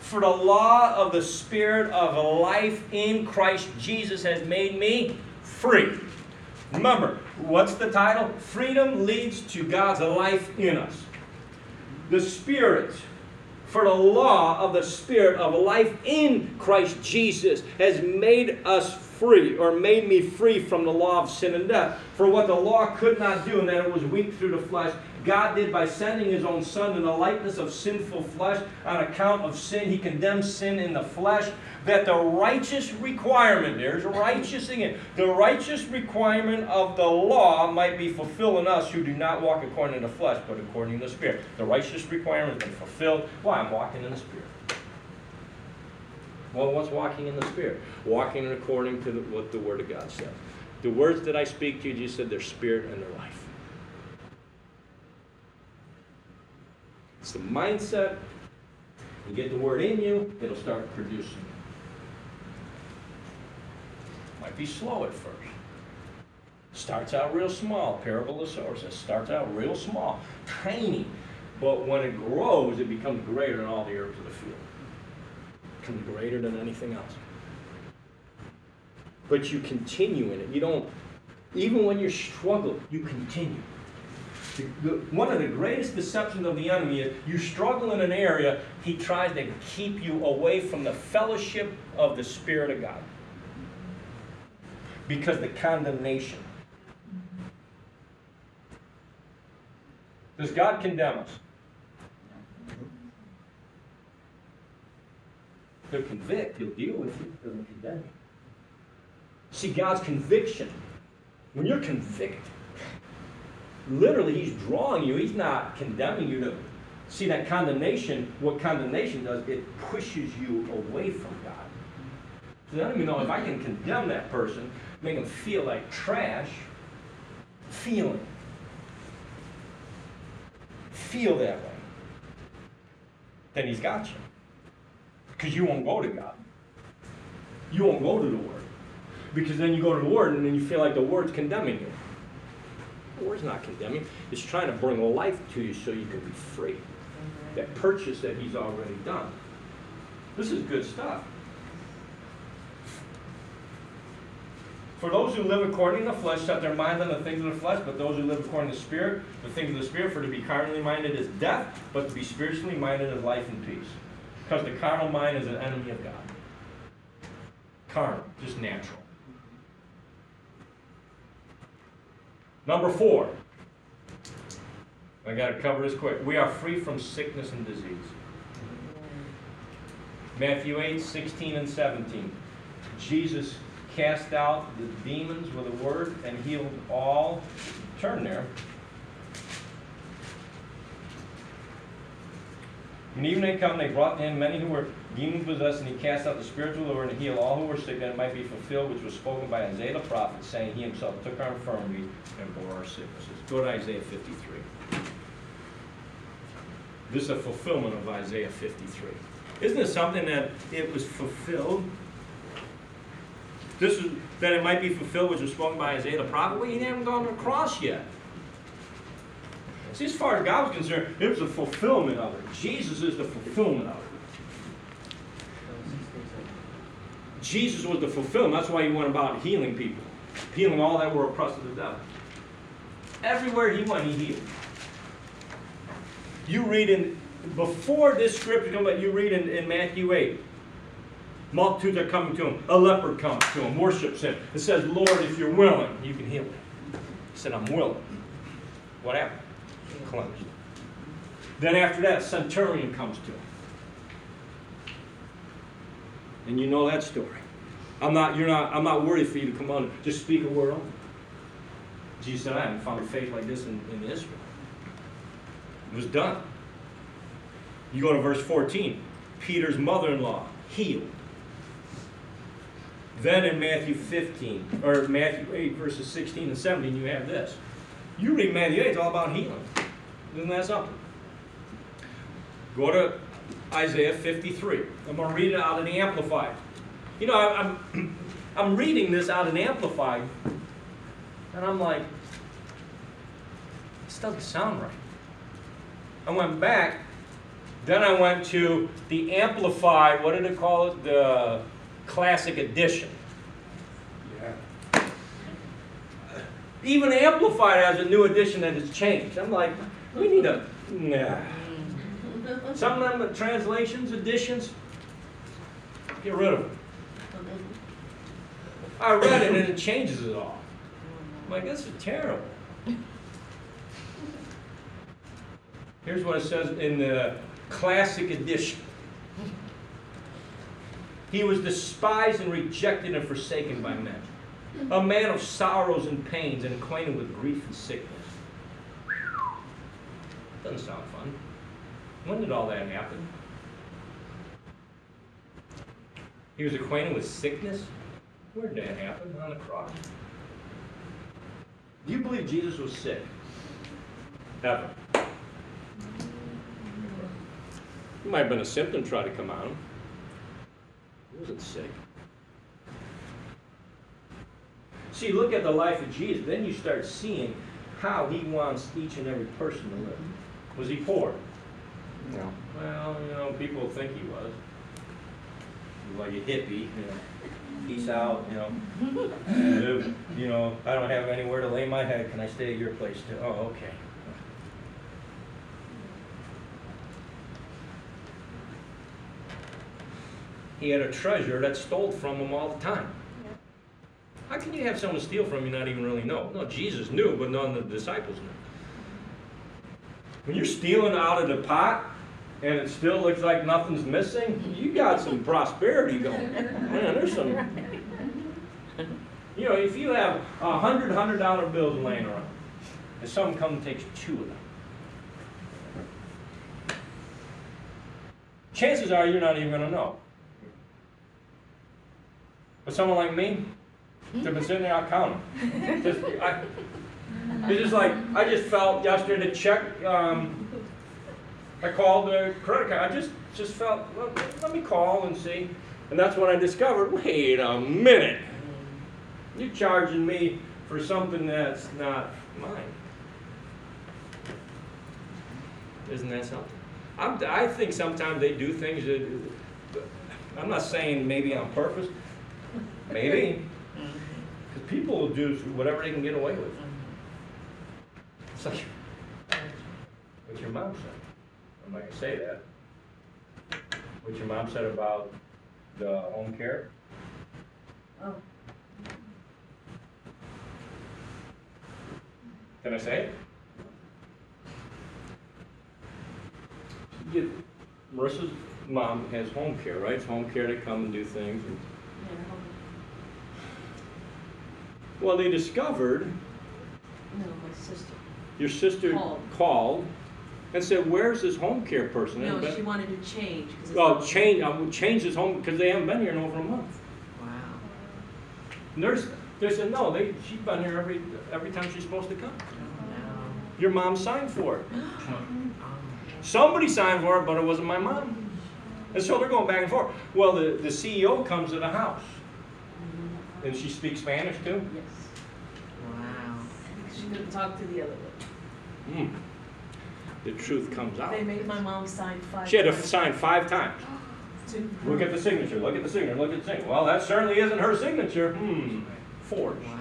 For the law of the Spirit of life in Christ Jesus has made me free. Remember, what's the title? Freedom leads to God's life in us. The Spirit, for the law of the Spirit of life in Christ Jesus has made us free, or made me free from the law of sin and death. For what the law could not do, and that it was weak through the flesh, God did by sending his own Son in the likeness of sinful flesh on account of sin. He condemned sin in the flesh, that the righteous requirement, there's a righteous again, the righteous requirement of the law might be fulfilled in us who do not walk according to the flesh, but according to the Spirit. The righteous requirement has been fulfilled. Why? I'm walking in the Spirit. Well, what's walking in the Spirit? Walking according to the, what the Word of God says. The words that I speak to you, Jesus said, they're spirit and they're life. It's the mindset. You get the Word in you, it'll start producing. Might be slow at first. Starts out real small. Parable of the starts out real small, tiny, but when it grows, it becomes greater than all the herbs of the field. Becomes greater than anything else. But you continue in it. You don't, even when you struggle, you continue. The- the- One of the greatest deceptions of the enemy is you struggle in an area, he tries to keep you away from the fellowship of the Spirit of God. Because the condemnation. Does God condemn us? He'll convict, he'll deal with you, doesn't condemn you. See, God's conviction, when you're convicted, literally he's drawing you, he's not condemning you to see that condemnation, what condemnation does, it pushes you away from God. Don't even know if I can condemn that person, make them feel like trash, feeling. Feel that way. Then he's got you. Because you won't go to God. You won't go to the Word. Because then you go to the Word and then you feel like the Word's condemning you. The Word's not condemning. It's trying to bring life to you so you can be free. That purchase that He's already done. This is good stuff. For those who live according to the flesh set their mind on the things of the flesh, but those who live according to the Spirit, the things of the Spirit, for to be carnally minded is death, but to be spiritually minded is life and peace. Because the carnal mind is an enemy of God. Carnal, just natural. Number four. I got to cover this quick. We are free from sickness and disease. Matthew 8, 16 and 17. Jesus cast out the demons with a word and healed all. Turn there. And even they come, they brought him many who were demon possessed, and he cast out the spirits with and healed all who were sick, that it might be fulfilled, which was spoken by Isaiah the prophet, saying, He himself took our infirmities and bore our sicknesses. Go to Isaiah 53. This is a fulfillment of Isaiah 53. Isn't it something that it was fulfilled? This is that it might be fulfilled, which was spoken by Isaiah the prophet. Well, he hadn't gone to the cross yet. See, as far as God was concerned, it was a fulfillment of it. Jesus is the fulfillment of it. Jesus was the fulfillment. That's why he went about healing people, healing all that were oppressed of the devil. Everywhere he went, he healed. You read in, before this scripture comes but you read in, in Matthew 8. Multitudes are coming to him. A leopard comes to him, worships him. It says, Lord, if you're willing, you can heal him. He said, I'm willing. What happened? Cleansed. Then after that, a centurion comes to him. And you know that story. I'm not, you're not, I'm not worried for you to come on. Just speak a word only. Jesus said, I haven't found a faith like this in, in Israel. It was done. You go to verse 14. Peter's mother-in-law healed. Then in Matthew 15, or Matthew 8, verses 16 and 17, you have this. You read Matthew 8, it's all about healing. Isn't that something? Go to Isaiah 53. I'm going to read it out of the Amplified. You know, I'm, I'm reading this out in Amplified, and I'm like, this doesn't sound right. I went back, then I went to the Amplified, what did it call it? The Classic Edition. Yeah. Even Amplified has a new edition that has changed. I'm like, we need a, nah. Some of them, translations, editions, get rid of them. I read it and it changes it all. I'm like, this is terrible. Here's what it says in the classic edition. He was despised and rejected and forsaken by men. A man of sorrows and pains and acquainted with grief and sickness. Doesn't sound fun. When did all that happen? He was acquainted with sickness? Where did that happen? On the cross. Do you believe Jesus was sick? Ever. It might have been a symptom try to come on him. Wasn't sick. See, look at the life of Jesus, then you start seeing how he wants each and every person to live. Was he poor? No. Well, you know, people think he was. He was like a hippie, you know. Peace out, you know. Live, you know, I don't have anywhere to lay my head. Can I stay at your place too? Oh, okay. He had a treasure that stole from him all the time. How can you have someone steal from you not even really know? No, Jesus knew, but none of the disciples knew. When you're stealing out of the pot and it still looks like nothing's missing, you got some prosperity going. Man, there's some. You know, if you have a hundred hundred dollar bills laying around, and someone comes and takes two of them, chances are you're not even going to know. But someone like me, they've been sitting there, I'll count them. Just, I, it's just like, I just felt yesterday to check, um, I called the credit card, I just, just felt, well, let me call and see. And that's when I discovered, wait a minute. You're charging me for something that's not mine. Isn't that something? I'm, I think sometimes they do things that, I'm not saying maybe on purpose, maybe. Mm-hmm. Because people will do whatever they can get away with. Mm-hmm. It's like, what your mom said. I'm not gonna say that. What your mom said about the home care. Oh. Can I say it? Get, Marissa's mom has home care, right? It's home care to come and do things. and- Well, they discovered, No, my sister. your sister Called. called and said, where's this home care person? No, Hasn't she wanted to change. 'cause it's Oh, not- change, um, change his home, because they haven't been here in over a month. Wow. Nurse, they said, no, they, she's been here every, every time she's supposed to come. No. Your mom signed for it. Oh. Somebody signed for it, but it wasn't my mom. And so they're going back and forth. Well, the, the CEO comes to the house. And she speaks Spanish too? Yes. Wow. She couldn't talk to the other one. Hmm. The truth comes out. They made my mom sign five. She had to times sign five times. to- Look at the signature, look at the signature, look at the signature. Well, that certainly isn't her signature. Hmm, forged. Wow.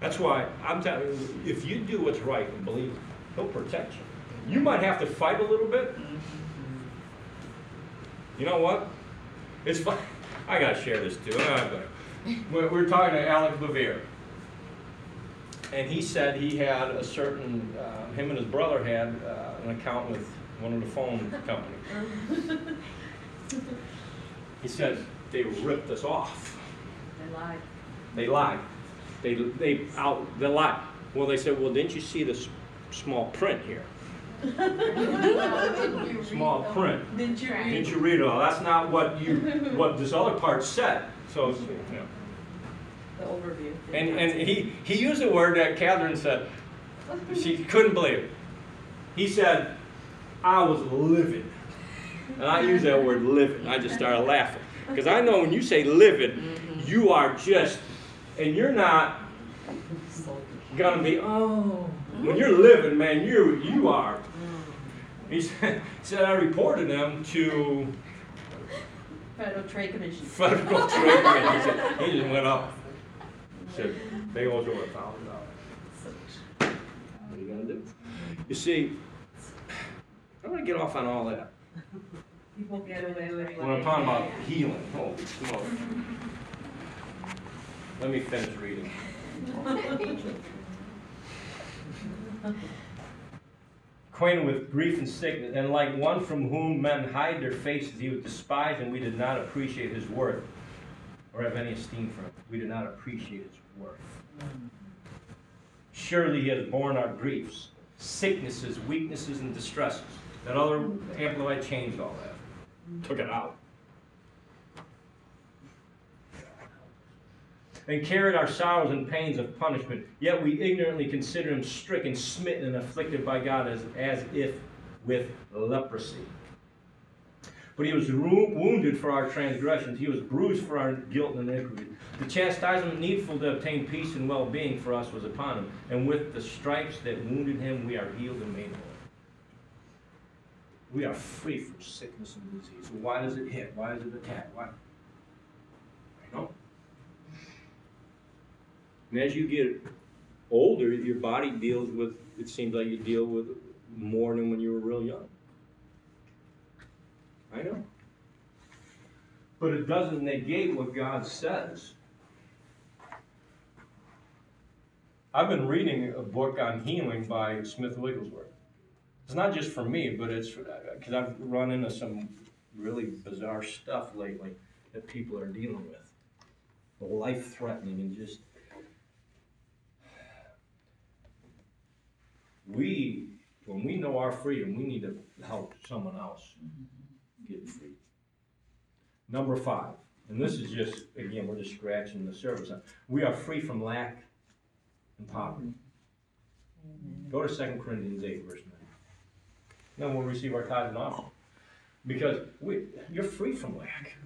That's why I'm telling you, if you do what's right and believe it, he'll protect you. You might have to fight a little bit. You know what? It's fine. I gotta share this too. Uh, We're, we're talking to Alex Bevere. And he said he had a certain, uh, him and his brother had uh, an account with one of the phone companies. He said they ripped us off. They lied. They lied. They, they out, they lied. Well, they said, well, didn't you see this small print here? Small print. Didn't you read? Didn't you read it all? That's not what you, what this other part said. So, you know. The overview. And, and he, he used a word that Catherine said, She couldn't believe it. He said, I was living. And I use that word living. I just started laughing. Because I know when you say living, mm-hmm. you are just, and you're not gonna be, oh. When you're mm-hmm. living, man, you you are. He said, he said I reported them to Federal Trade Commission. Federal Trade Commission. He said, he just went up. He said, they owes over a thousand dollars. What are you gonna do? You see, I'm gonna get off on all that. People get away with it. When I'm talking about healing, holy smoke. Let me finish reading. Acquainted with grief and sickness, and like one from whom men hide their faces, he was despised, and we did not appreciate his worth, or have any esteem for him. We did not appreciate his worth. Surely he has borne our griefs, sicknesses, weaknesses, and distresses. That other amplified changed all that took it out. And carried our sorrows and pains of punishment, yet we ignorantly consider him stricken, smitten, and afflicted by God as, as if with leprosy. But he was wounded for our transgressions, he was bruised for our guilt and iniquity. The chastisement needful to obtain peace and well being for us was upon him, and with the stripes that wounded him, we are healed and made whole. We are free from sickness and disease. So why does it hit? Why does it attack? Why? I know. And as you get older, your body deals with, it seems like you deal with more than when you were real young. I know. But it doesn't negate what God says. I've been reading a book on healing by Smith Wigglesworth. It's not just for me, but it's because uh, I've run into some really bizarre stuff lately that people are dealing with. Life threatening and just. We, when we know our freedom, we need to help someone else get free. Number five, and this is just, again, we're just scratching the surface. We are free from lack and poverty. Go to 2 Corinthians 8, verse 9. Then we'll receive our tithe and offering. Because we, you're free from lack.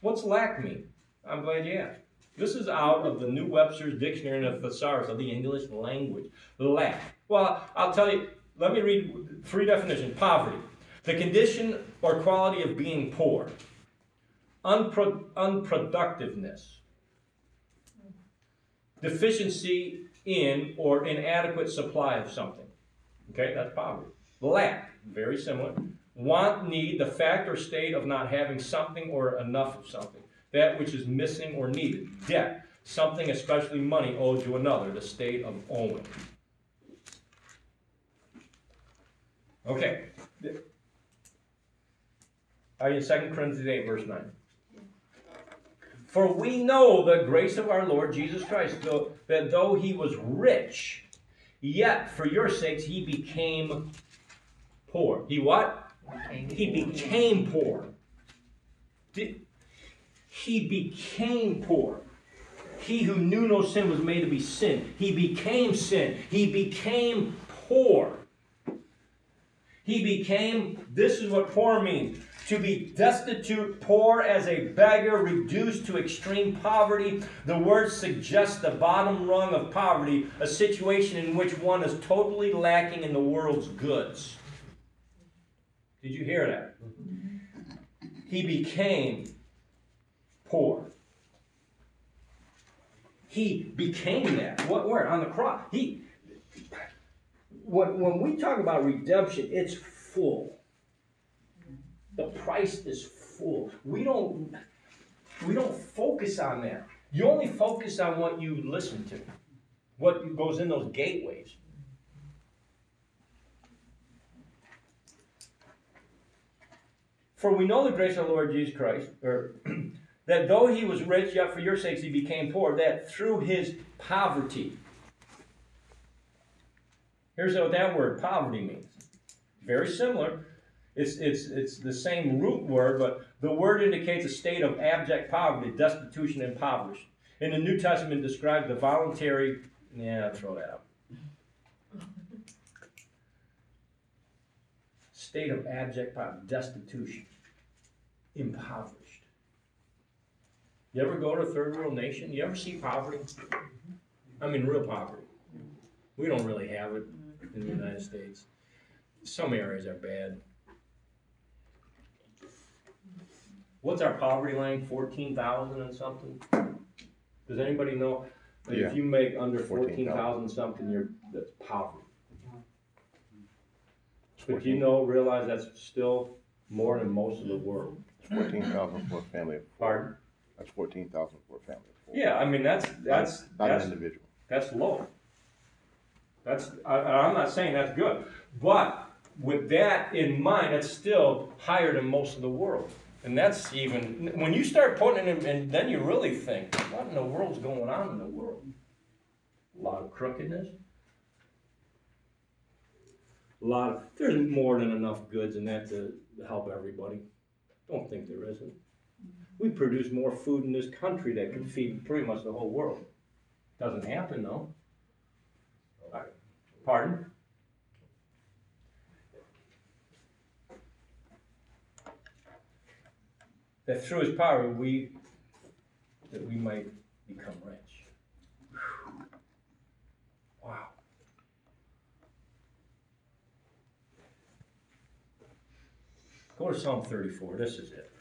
What's lack mean? I'm glad you asked. This is out of the New Webster's Dictionary and the Thesaurus of the English language. Lack. Well, I'll tell you, let me read three definitions. Poverty. The condition or quality of being poor. Unpro- unproductiveness. Deficiency in or inadequate supply of something. Okay, that's poverty. Lack, very similar. Want, need, the fact or state of not having something or enough of something. That which is missing or needed. Debt, something, especially money, owed to another, the state of owing. Okay. Are you in 2 Corinthians 8, verse 9? For we know the grace of our Lord Jesus Christ, though, that though he was rich, yet for your sakes he became poor. He what? He became poor. Did, he became poor. He who knew no sin was made to be sin. He became sin. He became poor. He became, this is what poor means to be destitute, poor as a beggar, reduced to extreme poverty. The word suggests the bottom rung of poverty, a situation in which one is totally lacking in the world's goods. Did you hear that? He became poor. He became that. What where? On the cross. He when, when we talk about redemption, it's full. The price is full. We don't we don't focus on that. You only focus on what you listen to, what goes in those gateways. For we know the grace of the Lord Jesus Christ, or that though he was rich, yet for your sakes he became poor, that through his poverty. Here's what that word poverty means. Very similar. It's, it's, it's the same root word, but the word indicates a state of abject poverty, destitution, impoverished. In the New Testament, describes the voluntary Yeah, i throw that out. State of abject poverty, destitution, impoverished. You ever go to a third world nation? You ever see poverty? I mean, real poverty. We don't really have it in the United States. Some areas are bad. What's our poverty line? Fourteen thousand and something? Does anybody know? Like, If you make under 14,000. fourteen thousand something, you're, that's poverty. But you know, realize that's still more than most of the world. Fourteen thousand for a family of four. Pardon? That's fourteen thousand for a family of four. Yeah, I mean, that's, that's, Not that's, an individual. that's low. That's, I, I'm not saying that's good, but with that in mind, it's still higher than most of the world. And that's even, when you start putting it in, and then you really think, what in the world's going on in the world? A lot of crookedness. A lot of, there's more than enough goods in that to help everybody. Don't think there isn't. We produce more food in this country that could mm-hmm. feed pretty much the whole world. Doesn't happen though. Pardon? That through his power, we, that we might become rich. Wow. Go to Psalm thirty-four, this is it.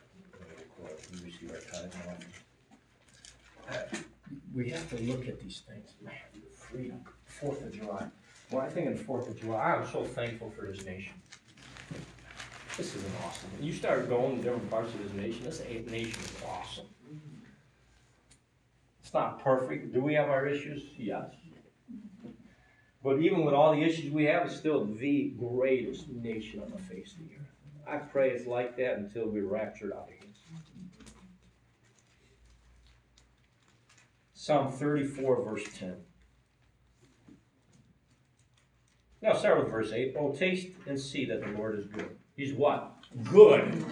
Time now. Uh, We have to look at these things, man, freedom, Fourth of July. Well, I think the Fourth of July, I'm so thankful for this nation. This is an awesome, you start going to different parts of this nation, this nation is awesome. It's not perfect, do we have our issues? Yes. But even with all the issues we have, it's still the greatest nation on the face of the earth. I pray it's like that until we're raptured out of here. Psalm thirty-four, verse ten. Now start with verse eight. Oh, taste and see that the Lord is good. He's what? Good.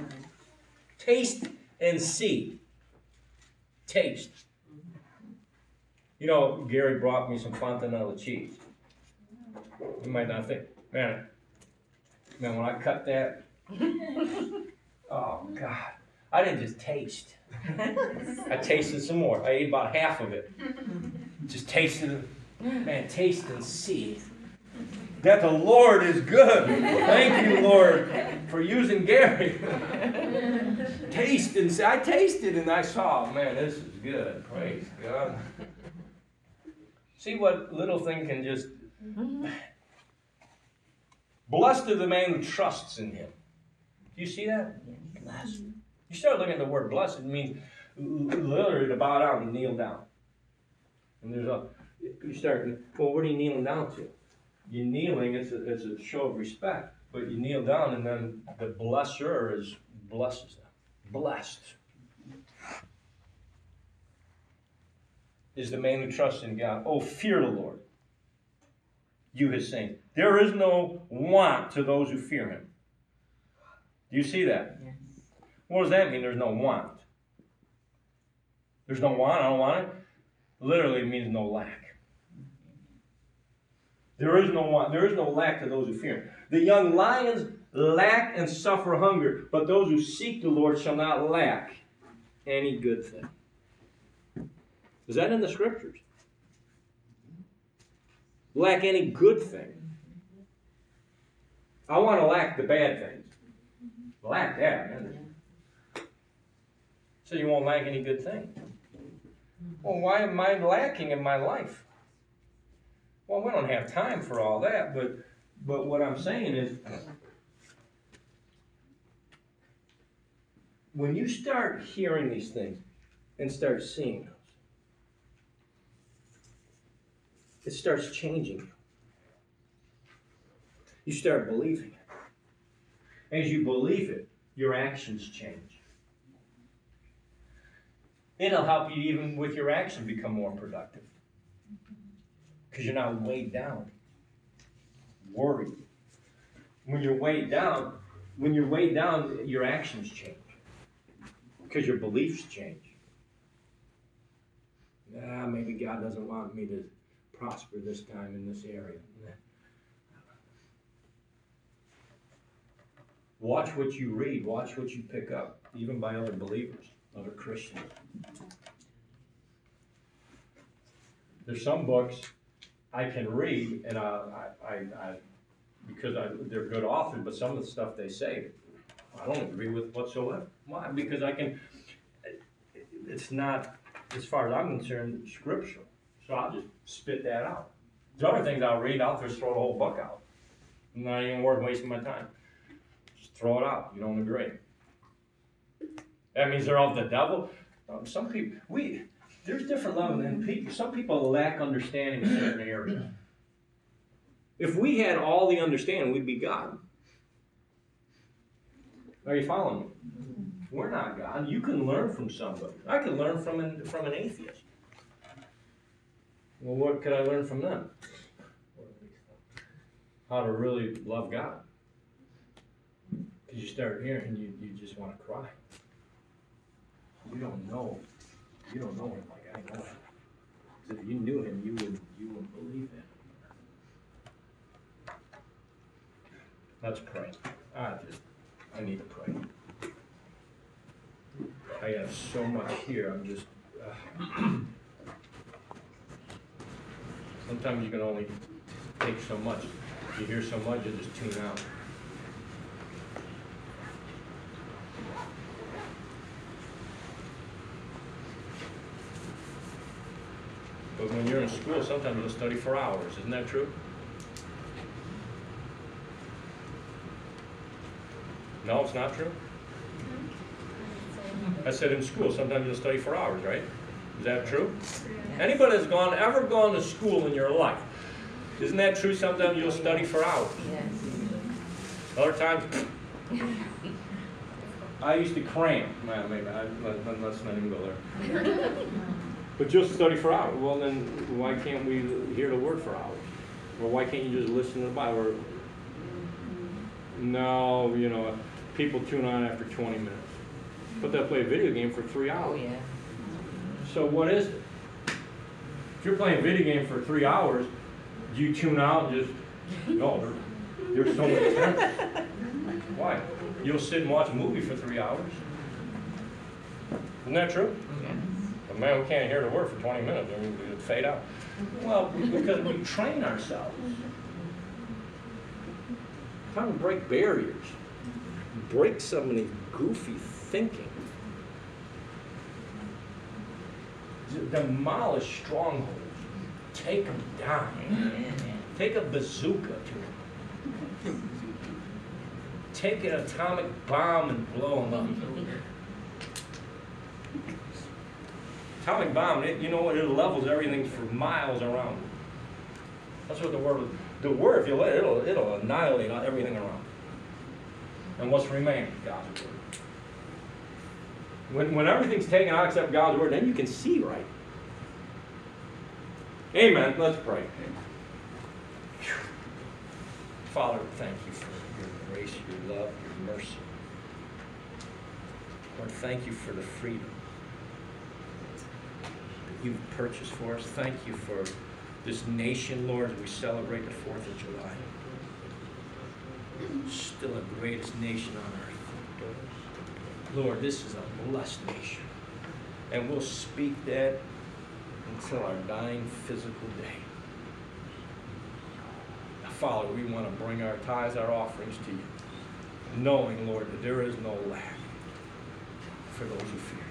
Taste and see. Taste. You know, Gary brought me some Fontanella cheese. You might not think, man, man, when I cut that, oh God, I didn't just taste. I tasted some more. I ate about half of it. Just tasted it. Man, taste and see that the Lord is good. Thank you, Lord, for using Gary. Taste and see. I tasted and I saw, man, this is good. Praise God. See what little thing can just. Blessed is the man who trusts in him. Do you see that? Blessed. You start looking at the word blessed, it means literally to bow down and kneel down. And there's a, you start, well, what are you kneeling down to? You're kneeling, it's a, it's a show of respect, but you kneel down and then the blesser is blesses them. Blessed is the man who trusts in God. Oh, fear the Lord, you his saints. There is no want to those who fear him. Do you see that? What does that mean? There's no want. There's no want, I don't want it. Literally means no lack. There is no want, there is no lack to those who fear him. The young lions lack and suffer hunger, but those who seek the Lord shall not lack any good thing. Is that in the scriptures? Lack any good thing. I want to lack the bad things. Lack that, man. So you won't lack any good thing. Well, why am I lacking in my life? Well, we don't have time for all that, but but what I'm saying is when you start hearing these things and start seeing those, it starts changing you. You start believing it. As you believe it, your actions change. It'll help you even with your action become more productive. Because you're not weighed down, worried. When you're weighed down, when you're weighed down, your actions change. Because your beliefs change. Ah, maybe God doesn't want me to prosper this time in this area. Watch what you read, watch what you pick up, even by other believers, other Christian. There's some books I can read and I, I, I, because I, they're good authors, but some of the stuff they say, I don't agree with whatsoever. Why? Because I can, it's not, as far as I'm concerned, scriptural. So I'll just spit that out. There's other things I'll read, I'll just throw the whole book out. Not even worth wasting my time. Just throw it out. You don't agree. That means they're of the devil. Um, some people, we, there's different levels, and people, some people lack understanding in certain areas. If we had all the understanding, we'd be God. Are you following me? We're not God. You can learn from somebody. I can learn from an, from an atheist. Well, what could I learn from them? How to really love God. Because you start hearing, you, you just want to cry. You don't know. You don't know him like I know him. if you knew him, you would you would believe him. Let's pray. I just I need to pray. I have so much here. I'm just. Uh, sometimes you can only take so much. You hear so much, you just tune out. But when you're in school, sometimes you'll study for hours. Isn't that true? No, it's not true? Mm-hmm. I said in school, sometimes you'll study for hours, right? Is that true? Anybody that's gone, ever gone to school in your life, isn't that true? Sometimes you'll study for hours. Other times, I used to cram. Well, maybe, I, let, let- let's not even go there. But you'll study for hours. Well, then why can't we hear the word for hours? Or why can't you just listen to the Bible? Or, no, you know, people tune on after 20 minutes. But they'll play a video game for three hours. Oh, yeah. So what is it? If you're playing a video game for three hours, do you tune out and just, oh, no, there, there's so many times. Why? You'll sit and watch a movie for three hours. Isn't that true? Man, we can't hear the word for 20 minutes, I mean, it'd fade out. Well, because we train ourselves. Time to break barriers. Break some of the goofy thinking. demolish strongholds, take them down. Take a bazooka to them. Take an atomic bomb and blow them up. Atomic bomb, it, you know what? It levels everything for miles around. That's what the word. The word, if you let it, it'll, it'll annihilate everything around. And what's remaining? God's word. When, when everything's taken out except God's word, then you can see right. Amen. Let's pray. Father, thank you for your grace, your love, your mercy. Lord, thank you for the freedom you've purchased for us. Thank you for this nation, Lord, as we celebrate the 4th of July. Still the greatest nation on earth. Lord, this is a blessed nation. And we'll speak that until our dying physical day. Father, we want to bring our tithes, our offerings to you, knowing, Lord, that there is no lack for those who fear.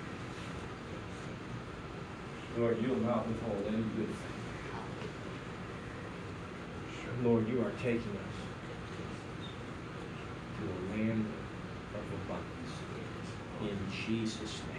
Lord, you'll not withhold any good thing. Lord, you are taking us to a land of abundance. In Jesus' name.